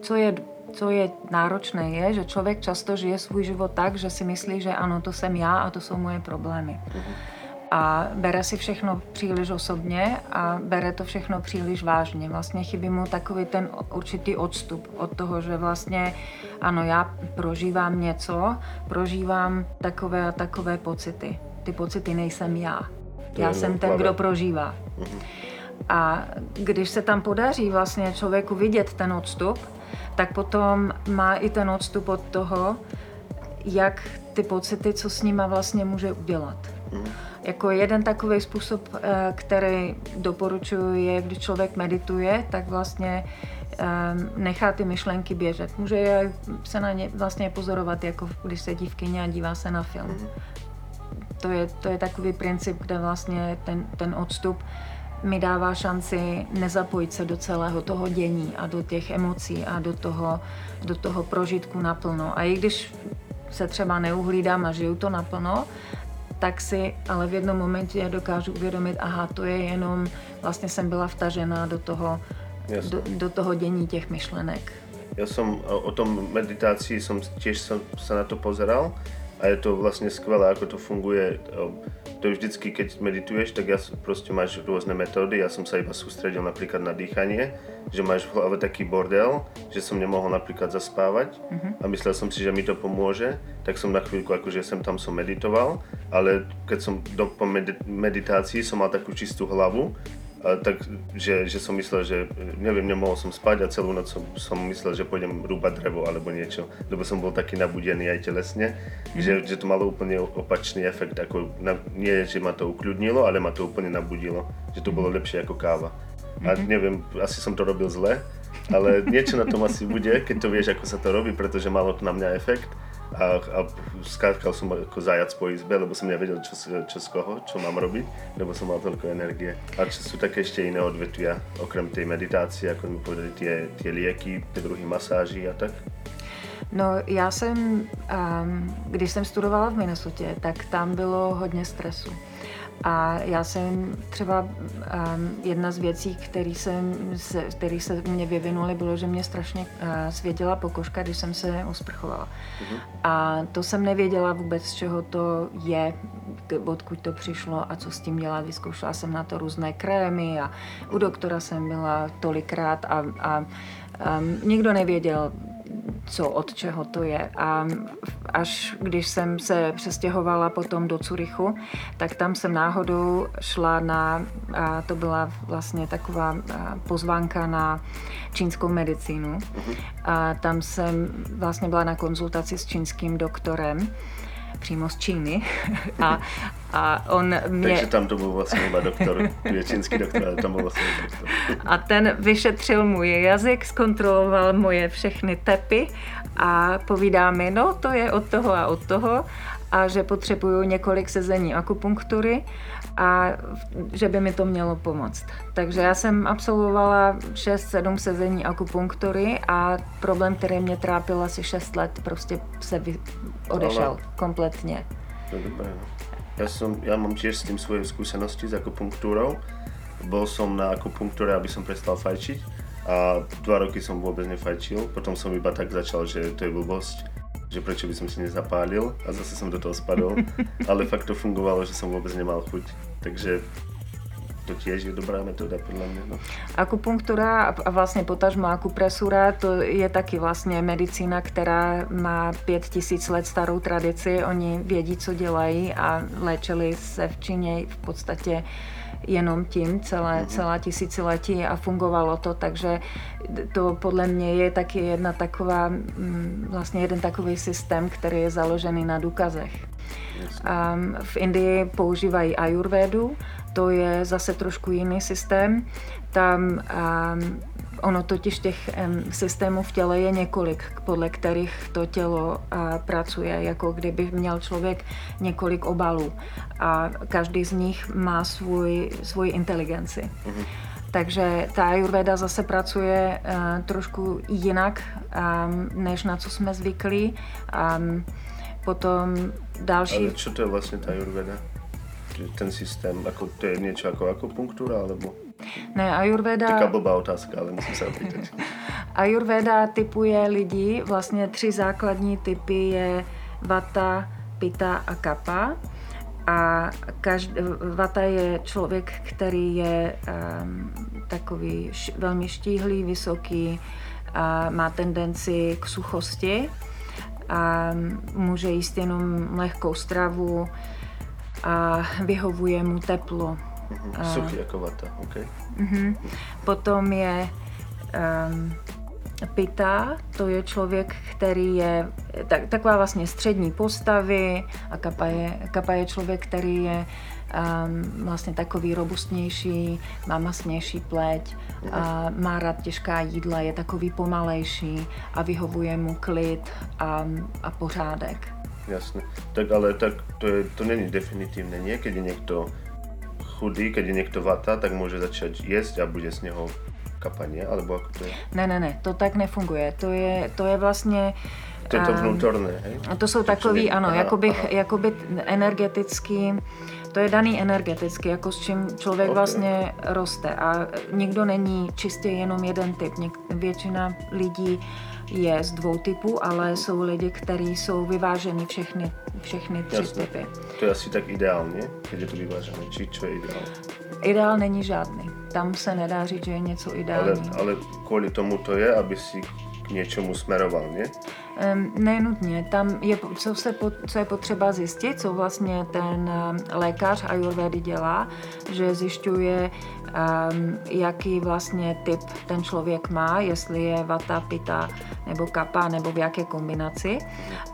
co je, co je náročné, je, že člověk často žije svůj život tak, že si myslí, že ano, to jsem já a to jsou moje problémy. A bere si všechno příliš osobně a bere to všechno příliš vážně. Vlastně chybí mu takový ten určitý odstup od toho, že vlastně ano, já prožívám něco, prožívám takové a takové pocity. Ty pocity nejsem já. Já jsem ten, kdo prožívá. Mhm. A když se tam podaří vlastně člověku vidět ten odstup, tak potom má i ten odstup od toho, jak ty pocity, co s nima vlastně může udělat. Mm. Jako jeden takový způsob, eh, který doporučuji, je, když člověk medituje, tak vlastně ehm, nechá ty myšlenky běžet. Může se na ně vlastně pozorovat, jako když sedí v kyně a dívá se na film. Mm. To je, to je takový princip, kde vlastně ten, ten odstup mi dává šanci nezapojit se do celého toho dění a do těch emocí a do toho, do toho prožitku naplno. A i když se třeba neuhlídám a žiju to naplno, tak si ale v jednom momentě dokážu uvědomit, aha, to je jenom, vlastně jsem byla vtažená do toho, do, do toho dění těch myšlenek. Já jsem o tom meditaci jsem těž jsem se na to pozeral a je to vlastně skvělé, jako to funguje. To je vždycky, keď medituješ, tak ja, prostě máš různé metody. Já jsem se iba soustředil například na dýchanie, že máš v hlave taký bordel, že som nemohol napríklad zaspávať mm-hmm. a myslel som si, že mi to pomôže, tak som na chvíľku akože sem tam som meditoval, ale keď som do, po meditácii som mal takú čistú hlavu a tak, že, že som myslel, že neviem, nemohol som spať a celú noc som, som myslel, že pôjdem rúbať drevo alebo niečo, lebo som bol taký nabudený aj telesne, mm-hmm. že, že to malo úplne opačný efekt, ako na, nie, že ma to ukľudnilo, ale ma to úplne nabudilo, že to bolo lepšie ako káva. A mhm. neviem, asi som to robil zle, ale niečo na tom asi bude, keď to vieš, ako sa to robí, pretože malo to na mňa efekt a, a skákal som ako zajac po izbe, lebo som nevedel, čo, čo z koho, čo mám robiť, lebo som mal toľko energie. A čo sú také ešte iné odvetvia, okrem tej meditácie, ako mi povedali tie, tie lieky, tie druhy masáží a tak? No já jsem, um, když jsem studovala v Minnesota, tak tam bylo hodně stresu. A já jsem třeba um, jedna z věcí, které se, který se mě vyvinuly, bylo, že mě strašně uh, svěděla pokožka, když jsem se osprchovala. Uh-huh. A to jsem nevěděla vůbec, z čeho to je, odkud to přišlo a co s tím dělat. Vyzkoušela jsem na to různé krémy a u doktora jsem byla tolikrát a, a um, nikdo nevěděl, co od čeho to je. A až když jsem se přestěhovala potom do Curychu, tak tam jsem náhodou šla na, a to byla vlastně taková pozvánka na čínskou medicínu. Mhm. A tam jsem vlastně byla na konzultaci s čínským doktorem přímo z Číny. A, a on mě... Takže tam to byl vlastně doktor, je čínský doktor, ale tam byl vlastně doktor. A ten vyšetřil můj jazyk, zkontroloval moje všechny tepy a povídá mi, no to je od toho a od toho a že potřebuju několik sezení akupunktury a že by mi to mělo pomoct. Takže já jsem absolvovala 6-7 sezení akupunktury a problém, který mě trápil asi 6 let, prostě se vy... odešel Ale... kompletně. To je dobré. No. Já, som, já mám tiež s tým svoje skúsenosti s akupunktúrou. Bol som na akupunktúre, aby som prestal fajčiť a dva roky som vôbec nefajčil. Potom som iba tak začal, že to je blbosť že prečo by som si nezapálil a zase som do toho spadol, ale fakt to fungovalo, že som vôbec nemal chuť, takže to tiež je dobrá metóda podľa mňa. No. Akupunktura a vlastně potažmo akupresura, to je taky vlastně medicína, která má pět tisíc let starou tradici. Oni vědí, co dělají a léčili se v Číně v podstatě jenom tím celé, mhm. celá tisíciletí a fungovalo to, takže to podle mě je taky jedna taková, mm, vlastně jeden takový systém, který je založený na důkazech. Um, v Indii používají ajurvédu, to je zase trošku jiný systém. Tam ono totiž těch um, systémů v těle je několik, podle kterých to tělo uh, pracuje, jako kdyby měl člověk několik obalů a každý z nich má svůj, svůj inteligenci. Mm-hmm. Takže ta ayurveda zase pracuje uh, trošku jinak, um, než na co jsme zvyklí. Um, potom další... Ale čo to je vlastně ta ayurveda? ten systém, jako to je něco jako akupunktura, alebo? Ne, Ayurveda... Taká blbá otázka, ale musím se opýtat. Ayurveda typuje lidi, vlastně tři základní typy je Vata, Pita a Kappa. A každ, Vata je člověk, který je um, takový š, velmi štíhlý, vysoký, a má tendenci k suchosti a může jíst jenom lehkou stravu, a vyhovuje mu teplo. Uh-huh. Suchý jako vata, OK. Uh-huh. Potom je um, Pita, to je člověk, který je tak, taková vlastně střední postavy a Kapa je, Kapa je člověk, který je um, vlastně takový robustnější, má masnější pleť, a má rád těžká jídla, je takový pomalejší a vyhovuje mu klid a, a pořádek. Jasne. Tak ale tak to, je, to není nie, keď je niekto chudý, keď je niekto vata, tak môže začať jesť a bude z neho kapanie, alebo ako to je? Ne, ne, ne, to tak nefunguje. To je, to je vlastně... To je to vnútorné, hej? To jsou takový, ano, aha, jakoby, aha. jakoby energetický, to je daný energeticky, jako s čím člověk okay. vlastně roste a nikdo není čistě jenom jeden typ. Něk, většina lidí je z dvou typů, ale jsou lidi, kteří jsou vyváženi všechny, všechny tři Jasné. typy. To je asi tak ideálně, keď je to vyvážené. Či čo je ideál? Ideál není žádný. Tam se nedá říct, že je něco Ale, ideální. ale kvůli tomu to je, aby si k něčemu smeroval, ne? Nenutně. Tam je, co, se, co je potřeba zjistit, co vlastně ten lékař Ayurvedy dělá, že zjišťuje, jaký vlastně typ ten člověk má, jestli je vata, pita nebo kapa, nebo v jaké kombinaci.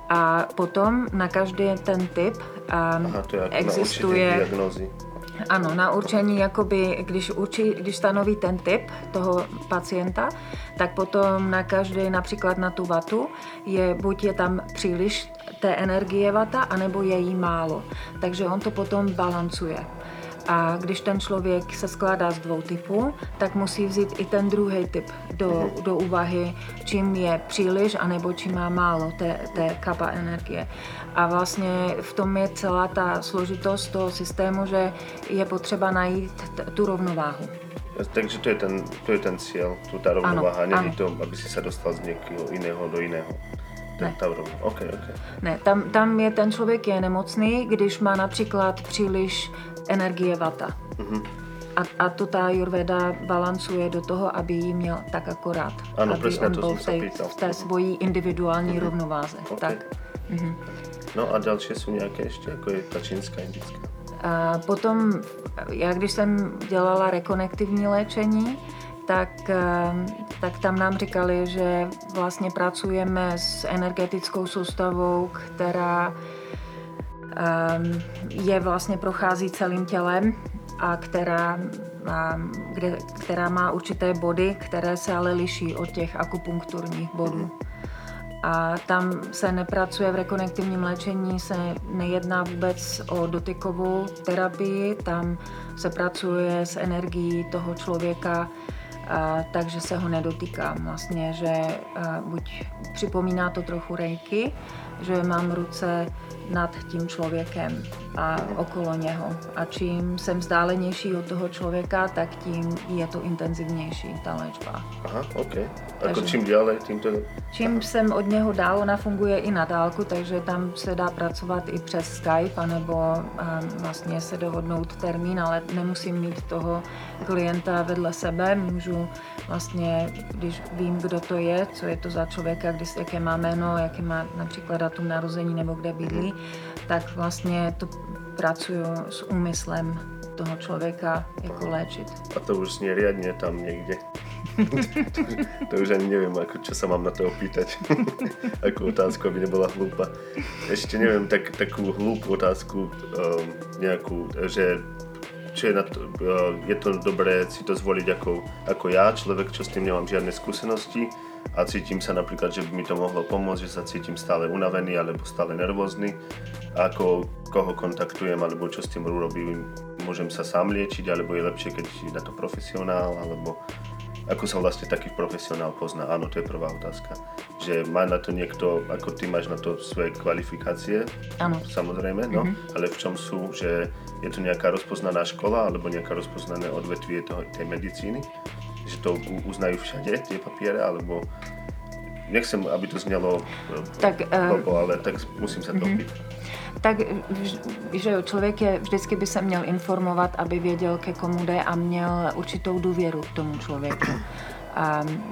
A potom na každý ten typ Aha, to je jako existuje... na. Ano, na určení, jakoby, když, určí, když stanoví ten typ toho pacienta, tak potom na každý, například na tu vatu, je buď je tam příliš té energie vata, anebo je jí málo. Takže on to potom balancuje. A když ten člověk se skládá z dvou typů, tak musí vzít i ten druhý typ do, do úvahy, čím je příliš, anebo čím má málo té, té kapa energie. A vlastně v tom je celá ta složitost toho systému, že je potřeba najít t- tu rovnováhu. Takže to je ten, to je ten cíl, tu ta rovnováha, Ano, není ano. to, aby si se dostal z někoho jiného do jiného. Ne. ta rovnováha. OK, OK. Ne, tam, tam je ten člověk je nemocný, když má například příliš energie vata. Mhm. A, a to ta Ayurveda balancuje do toho, aby ji měl tak akorát. Ano, aby přesně on to byl jsem v se té, v té svojí individuální rovnováze. OK. Tak. Mhm. No a další jsou nějaké ještě, jako je ta čínská, indická. A potom, já když jsem dělala rekonektivní léčení, tak, eh, tak tam nám říkali, že vlastně pracujeme s energetickou soustavou, která ehm, je vlastně prochází celým tělem a která, kde, která má určité body, které se ale liší od těch akupunkturních bodů. A tam se nepracuje v rekonektivním léčení, se nejedná vůbec o dotykovou terapii, tam se pracuje s energií toho člověka, a, takže se ho nedotýkám vlastně, že buď připomíná to trochu rejky, že mám ruce nad tím člověkem a okolo něho. A čím jsem vzdálenější od toho člověka, tak tím je to intenzivnější, ta léčba. Aha, OK. Jako čím dále, tím to... Čím jsem od něho dál, ona funguje i na dálku, takže tam se dá pracovat i přes Skype, anebo um, vlastně se dohodnout termín, ale nemusím mít toho klienta vedle sebe. Můžu vlastně, když vím, kdo to je, co je to za člověka, když, jaké má jméno, jaké má například datum narození nebo kde bydlí, tak vlastně to pracuju s úmyslem toho člověka jako léčit. A to už znie riadne tam niekde. to, to už ani neviem, ako, čo sa mám na to opýtať. Akú otázku, aby nebola hlúpa. Ešte neviem, tak, takú hlúpu otázku, um, nejakú, že čo je, na to, uh, je to dobré si to zvoliť ako, ako ja, človek, čo s tým nemám žiadne skúsenosti a cítim sa napríklad, že by mi to mohlo pomôcť, že sa cítim stále unavený alebo stále nervózny. A ako koho kontaktujem alebo čo s tým urobím, môžem sa sám liečiť, alebo je lepšie, keď je na to profesionál, alebo ako sa vlastne taký profesionál pozná? Áno, to je prvá otázka. Že má na to niekto, ako ty máš na to svoje kvalifikácie, Ano. samozrejme, no, ale v čom sú, že je to nejaká rozpoznaná škola alebo nejaká rozpoznané odvetvie toho, tej medicíny, že to u- uznajú všade tie papiere, alebo nechcem, aby to znelo Tak, eh, blbo, ale tak musím sa to opýtať. Tak, že člověk je, vždycky by se měl informovat, aby věděl, ke komu jde a měl určitou důvěru k tomu člověku.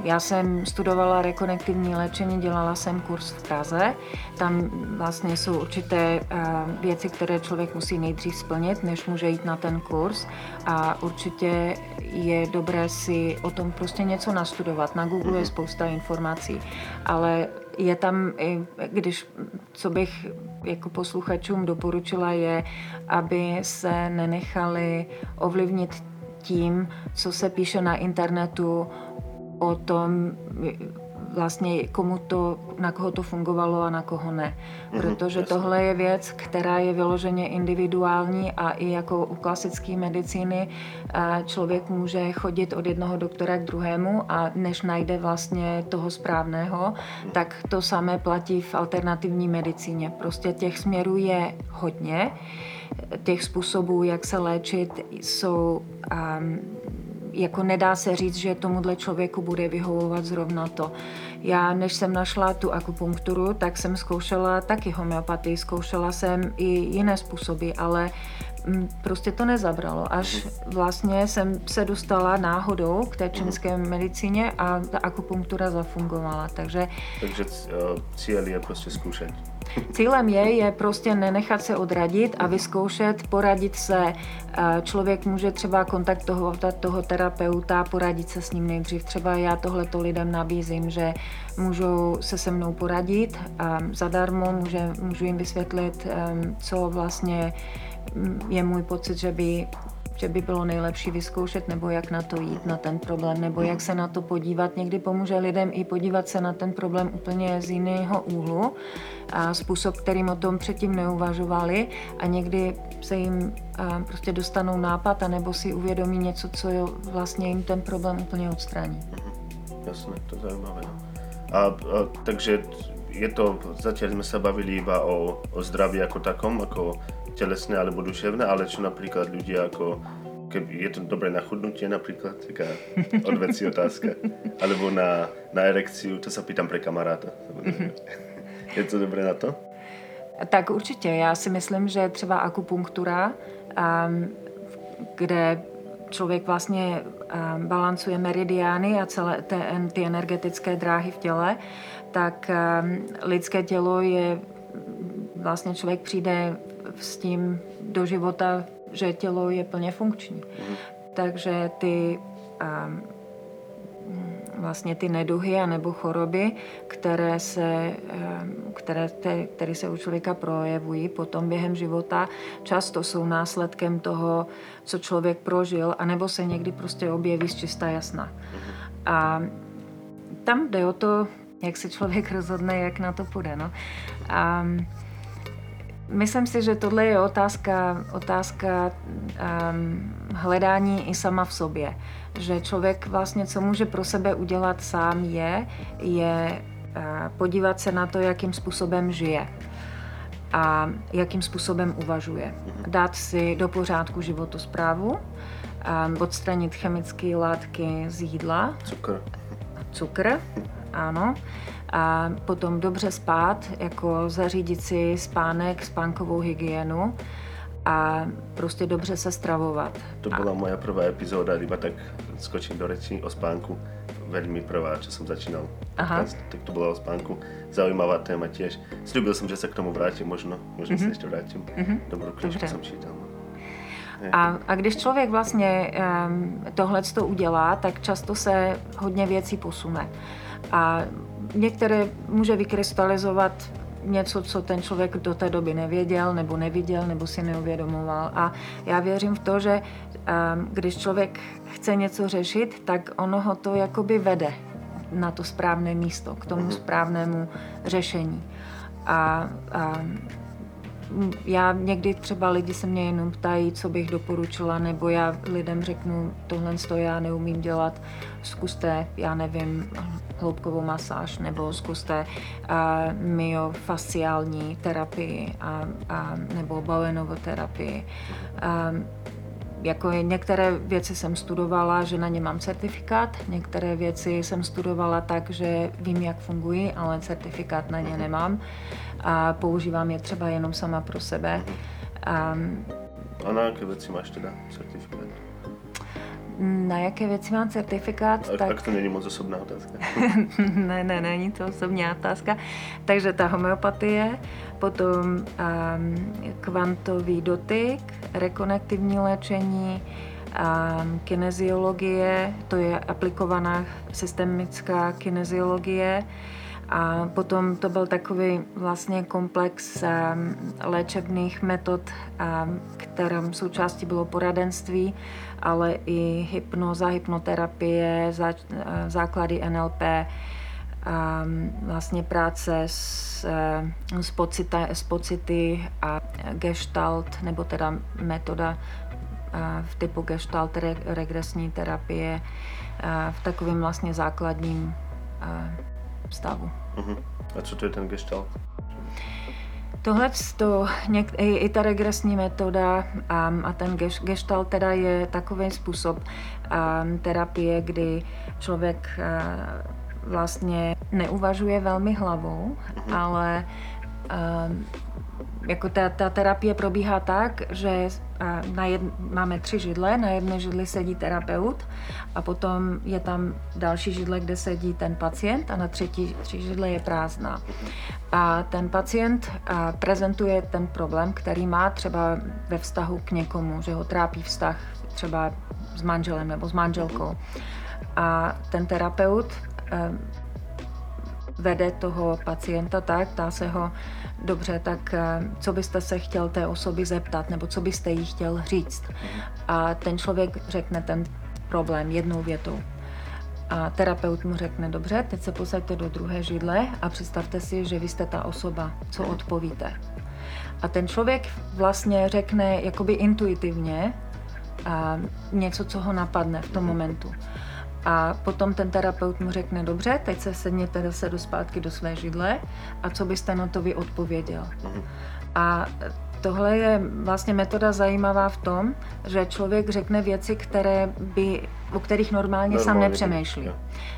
Já jsem studovala rekonektivní léčení, dělala jsem kurz v Praze. Tam vlastně jsou určité eh, věci, které člověk musí nejdřív splnit, než může jít na ten kurz. A určitě je dobré si o tom prostě něco nastudovat. Na Google je spousta informací, ale je tam, i když, co bych jako posluchačům doporučila, je, aby se nenechali ovlivnit tím, co se píše na internetu o tom, vlastně komu to, na koho to fungovalo a na koho ne. Protože jasně. tohle je věc, která je vyloženě individuální a i jako u klasické medicíny člověk může chodit od jednoho doktora k druhému a než najde vlastně toho správného, tak to samé platí v alternativní medicíně. Prostě těch směrů je hodně, těch způsobů, jak se léčit, jsou um, jako nedá se říct, že tomuhle člověku bude vyhovovat zrovna to. Já, než jsem našla tu akupunkturu, tak jsem zkoušela taky homeopatii, zkoušela jsem i jiné způsoby, ale mm, prostě to nezabralo. Až vlastně jsem se dostala náhodou k té čínské medicíně a ta akupunktura zafungovala. Takže, Takže uh, cíl je prostě zkoušet. Cílem je, je prostě nenechat se odradit a vyzkoušet, poradit se. Člověk může třeba kontaktovat toho terapeuta, poradit se s ním nejdřív. Třeba já tohleto lidem nabízím, že můžou se se mnou poradit zadarmo může, můžu jim vysvětlit, co vlastně je můj pocit, že by že by bylo nejlepší vyzkoušet, nebo jak na to jít, na ten problém, nebo jak se na to podívat. Někdy pomůže lidem i podívat se na ten problém úplně z jiného úhlu, a způsob, kterým o tom předtím neuvažovali a někdy se jim prostě dostanou nápad, a nebo si uvědomí něco, co vlastně jim ten problém úplně odstraní. Jasné, to je zajímavé. No. A, a takže je to, zatím jsme se bavili iba o, o zdraví jako takom, jako telesné alebo duševné, ale čo napríklad ľudia ako keby je to dobré na chudnutie napríklad, taká odvecí otázka. Alebo na, na erekciu, to sa pýtam pre kamaráta. Je to dobré na to? Tak určitě. Já si myslím, že třeba akupunktura, um, kde člověk vlastně um, balancuje meridiány a celé ty, ty energetické dráhy v těle, tak um, lidské tělo je vlastně člověk přijde s tím do života, že tělo je plně funkční. Mm. Takže ty um, vlastně ty neduhy a nebo choroby, které se, které, které se u člověka projevují potom během života, často jsou následkem toho, co člověk prožil, anebo se někdy prostě objeví z čistá jasna. A tam jde o to, jak se člověk rozhodne, jak na to půjde. No. A Myslím si, že tohle je otázka, otázka um, hledání i sama v sobě. Že člověk vlastně, co může pro sebe udělat sám, je, je uh, podívat se na to, jakým způsobem žije a jakým způsobem uvažuje. Dát si do pořádku životosprávu, um, odstranit chemické látky z jídla. Cukr. Cukr, ano a potom dobře spát, jako zařídit si spánek, spánkovou hygienu a prostě dobře se stravovat. To byla a... moja prvá epizóda, iba tak skočím do reči o spánku. Veľmi prvá, čo som začínal. Aha. Tak to bylo o spánku. Zaujímavá téma tiež. Sľúbil som, že sa k tomu vrátim, možno, možno mm-hmm. sa ešte vrátim. Mm-hmm. Dobrou knižku jsem čítal. No. A, a když člověk vlastně um, tohle to udělá, tak často se hodně věcí posune. A některé může vykrystalizovat něco, co ten člověk do té doby nevěděl, nebo neviděl, nebo si neuvědomoval. A já věřím v to, že ehm, když člověk chce něco řešit, tak ono ho to jakoby vede na to správné místo, k tomu správnému řešení. A, a já někdy třeba lidi se mě jenom ptají, co bych doporučila, nebo já lidem řeknu, tohle to já neumím dělat, zkuste, já nevím, hloubkovou masáž, nebo zkuste uh, myofasciální terapii a, a, nebo Bowenovoterapii. Uh, jako některé věci jsem studovala, že na ně mám certifikát, některé věci jsem studovala tak, že vím, jak fungují, ale certifikát na ně nemám a používám je třeba jenom sama pro sebe. A, a na jaké věci máš teda certifikát? Na jaké věci mám certifikát? A, tak... tak to není moc osobná otázka. ne, ne, není to osobní otázka. Takže ta homeopatie, potom um, kvantový dotyk, rekonektivní léčení, um, kineziologie, to je aplikovaná systemická kineziologie, a potom to byl takový vlastně komplex léčebných metod, kterým součástí bylo poradenství, ale i hypnoza, hypnoterapie, zá, základy NLP, um, vlastně práce s, s, pocita, s pocity a gestalt, nebo teda metoda uh, v typu gestalt re, regresní terapie uh, v takovém vlastně základním uh, stavu. Uh-huh. A co to je ten gestalt? Tohle to, i, i ta regresní metoda a, a ten gestalt teda je takový způsob a, terapie, kdy člověk a, vlastně neuvažuje velmi hlavou, mm-hmm. ale a, jako ta, ta terapie probíhá tak, že na jed, máme tři židle, na jedné židli sedí terapeut a potom je tam další židle, kde sedí ten pacient a na třetí tři židle je prázdná. A ten pacient prezentuje ten problém, který má třeba ve vztahu k někomu, že ho trápí vztah třeba s manželem nebo s manželkou. A ten terapeut vede toho pacienta tak, ptá se ho, dobře, tak eh, co byste se chtěl té osoby zeptat, nebo co byste jí chtěl říct. A ten člověk řekne ten problém jednou větou. A terapeut mu řekne, dobře, teď se posaďte do druhé židle a představte si, že vy jste ta osoba, co odpovíte. A ten člověk vlastně řekne jakoby intuitivně a něco, co ho napadne v tom momentu. A potom ten terapeut mu řekne, dobře, teď se sedněte zase do zpátky do své židle a co byste na to vy odpověděl. Mhm. A tohle je vlastně metoda zajímavá v tom, že člověk řekne věci, které by o kterých normálně, normálně sám nepřemýšlí. Jo.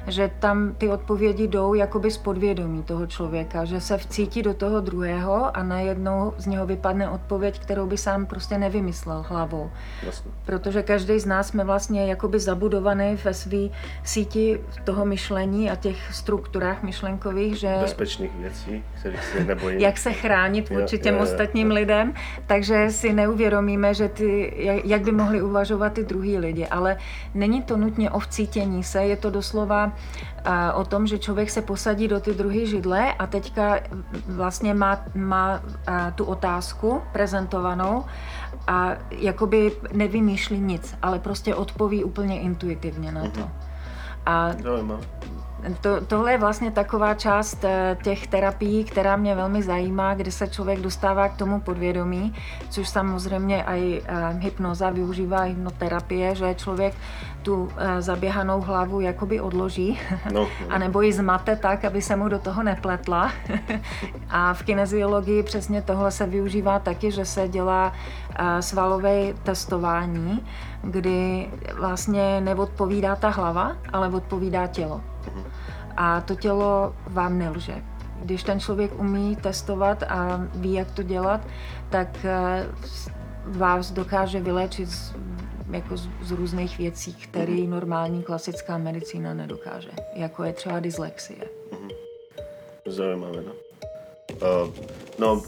Že tam ty odpovědi jdou jakoby z podvědomí toho člověka, že se vcítí do toho druhého a najednou z něho vypadne odpověď, kterou by sám prostě nevymyslel hlavou. Jasně. Protože každý z nás jsme vlastně jakoby zabudovaný ve své síti toho myšlení a těch strukturách myšlenkových, že... Bezpečných věcí, kterých se nebojíme. jak se chránit vůči těm jo, ostatním jo. lidem, takže si neuvědomíme, že ty, jak by mohli uvažovat ty druhý lidi, ale není to nutně o vcítění se, je to doslova o tom, že člověk se posadí do ty druhé židle a teďka vlastně má, má tu otázku prezentovanou a jakoby nevymýšlí nic, ale prostě odpoví úplně intuitivně na to. A to, tohle je vlastně taková část eh, těch terapií, která mě velmi zajímá, kdy se člověk dostává k tomu podvědomí, což samozřejmě i eh, hypnoza využívá hypnoterapie, že člověk tu eh, zaběhanou hlavu jakoby odloží, no, no. a nebo ji zmate tak, aby se mu do toho nepletla. a v kineziologii přesně tohle se využívá taky, že se dělá svalové testování, kdy vlastně neodpovídá ta hlava, ale odpovídá tělo. A to tělo vám nelže. Když ten člověk umí testovat a ví, jak to dělat, tak eh, vás dokáže vyléčit z, jako z, z různých věcí, které mhm. normální klasická medicína nedokáže, jako je třeba dyslexie. Mhm. Zajímavé, no. Uh, no,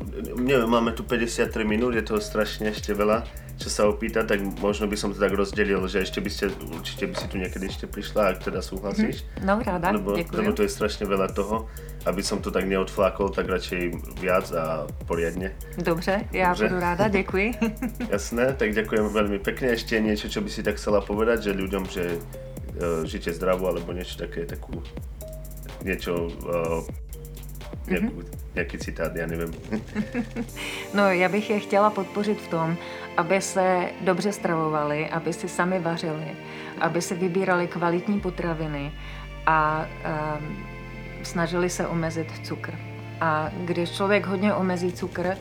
máme tu 53 minut, je toho strašně ještě veľa čo sa opýtať, tak možno by som to tak rozdelil, že ešte by ste, určite by si tu niekedy ešte prišla, ak teda súhlasíš. Hm, no ráda, lebo, lebo to je strašne veľa toho, aby som to tak neodflákol, tak radšej viac a poriadne. Dobře, já Dobře. budu ráda, děkuji. Jasné, tak ďakujem veľmi pekne. Ešte niečo, čo by si tak chcela povedať, že ľuďom, že uh, žite zdravo, alebo niečo také, takú, niečo uh, mm-hmm. nějaký citát, já nevím. no, já bych je chtěla podpořit v tom, aby se dobře stravovali, aby si sami vařili, aby si vybírali kvalitní potraviny a um, snažili se omezit cukr. A když člověk hodně omezí cukr,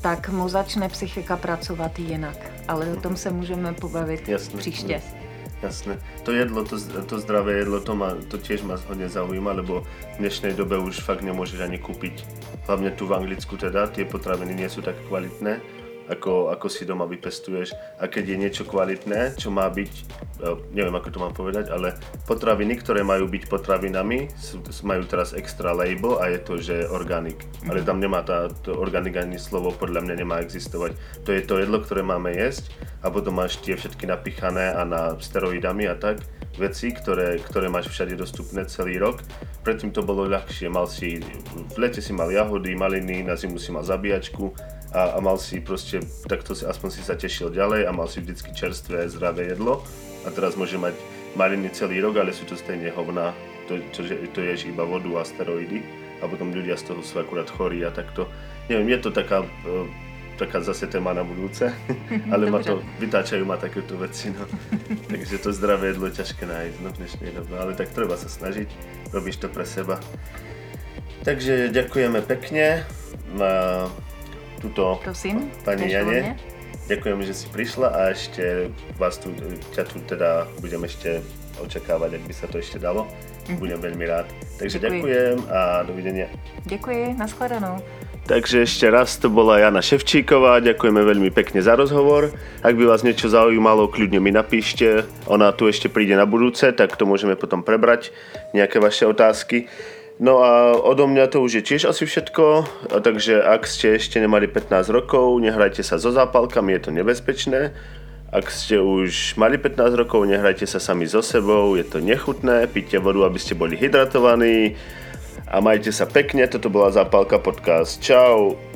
tak mu začne psychika pracovat jinak. Ale o tom se můžeme pobavit jasne, příště. Jasne. Jasné. To jedlo, to, to zdravé jedlo, to, má, to tiež ma hodne zaujíma, lebo v dnešnej dobe už fakt nemôžeš ani kúpiť, hlavne tu v Anglicku teda, tie potraviny sú tak kvalitné ako, ako si doma vypestuješ. A keď je niečo kvalitné, čo má byť, e, neviem ako to mám povedať, ale potraviny, ktoré majú byť potravinami, sú, majú teraz extra label a je to, že organic. Mm-hmm. Ale mhm. tam nemá tá, to organic ani slovo, podľa mňa nemá existovať. To je to jedlo, ktoré máme jesť a potom máš tie všetky napichané a na steroidami a tak veci, ktoré, ktoré máš všade dostupné celý rok. Predtým to bolo ľahšie, mal si, v lete si mal jahody, maliny, na zimu si mal zabíjačku, a, a mal si proste, takto si, aspoň si sa tešil ďalej a mal si vždycky čerstvé, zdravé jedlo. A teraz môže mať maliny celý rok, ale sú to stejne hovna, to, to, to ješ iba vodu a steroidy. A potom ľudia z toho sú akurát chorí a takto, neviem, je to taká, e, taká zase téma na budúce, ale ma to, vytáčajú ma takéto veci, no. Takže to zdravé jedlo je ťažké nájsť no, v dnešnej dobe, ale tak treba sa snažiť, robíš to pre seba. Takže ďakujeme pekne. Tuto Prosím, pani Jane. hlavně? Ďakujem, že si prišla a ešte vás tu, ťa tu teda budem ešte očakávať, ak by sa to ešte dalo. Budem veľmi rád. Takže Děkuji. ďakujem a dovidenia. Děkuji, nashledanou. Takže ešte raz to bola Jana Ševčíková, ďakujeme veľmi pekne za rozhovor. Ak by vás niečo zaujímalo, kľudne mi napíšte. Ona tu ešte príde na budúce, tak to môžeme potom prebrať, nejaké vaše otázky. No a odo mňa to už je tiež asi všetko, takže ak ste ešte nemali 15 rokov, nehrajte sa so zápalkami, je to nebezpečné. Ak ste už mali 15 rokov, nehrajte sa sami so sebou, je to nechutné, píte vodu, aby ste boli hydratovaní a majte sa pekne, toto bola Zápalka podcast. Čau.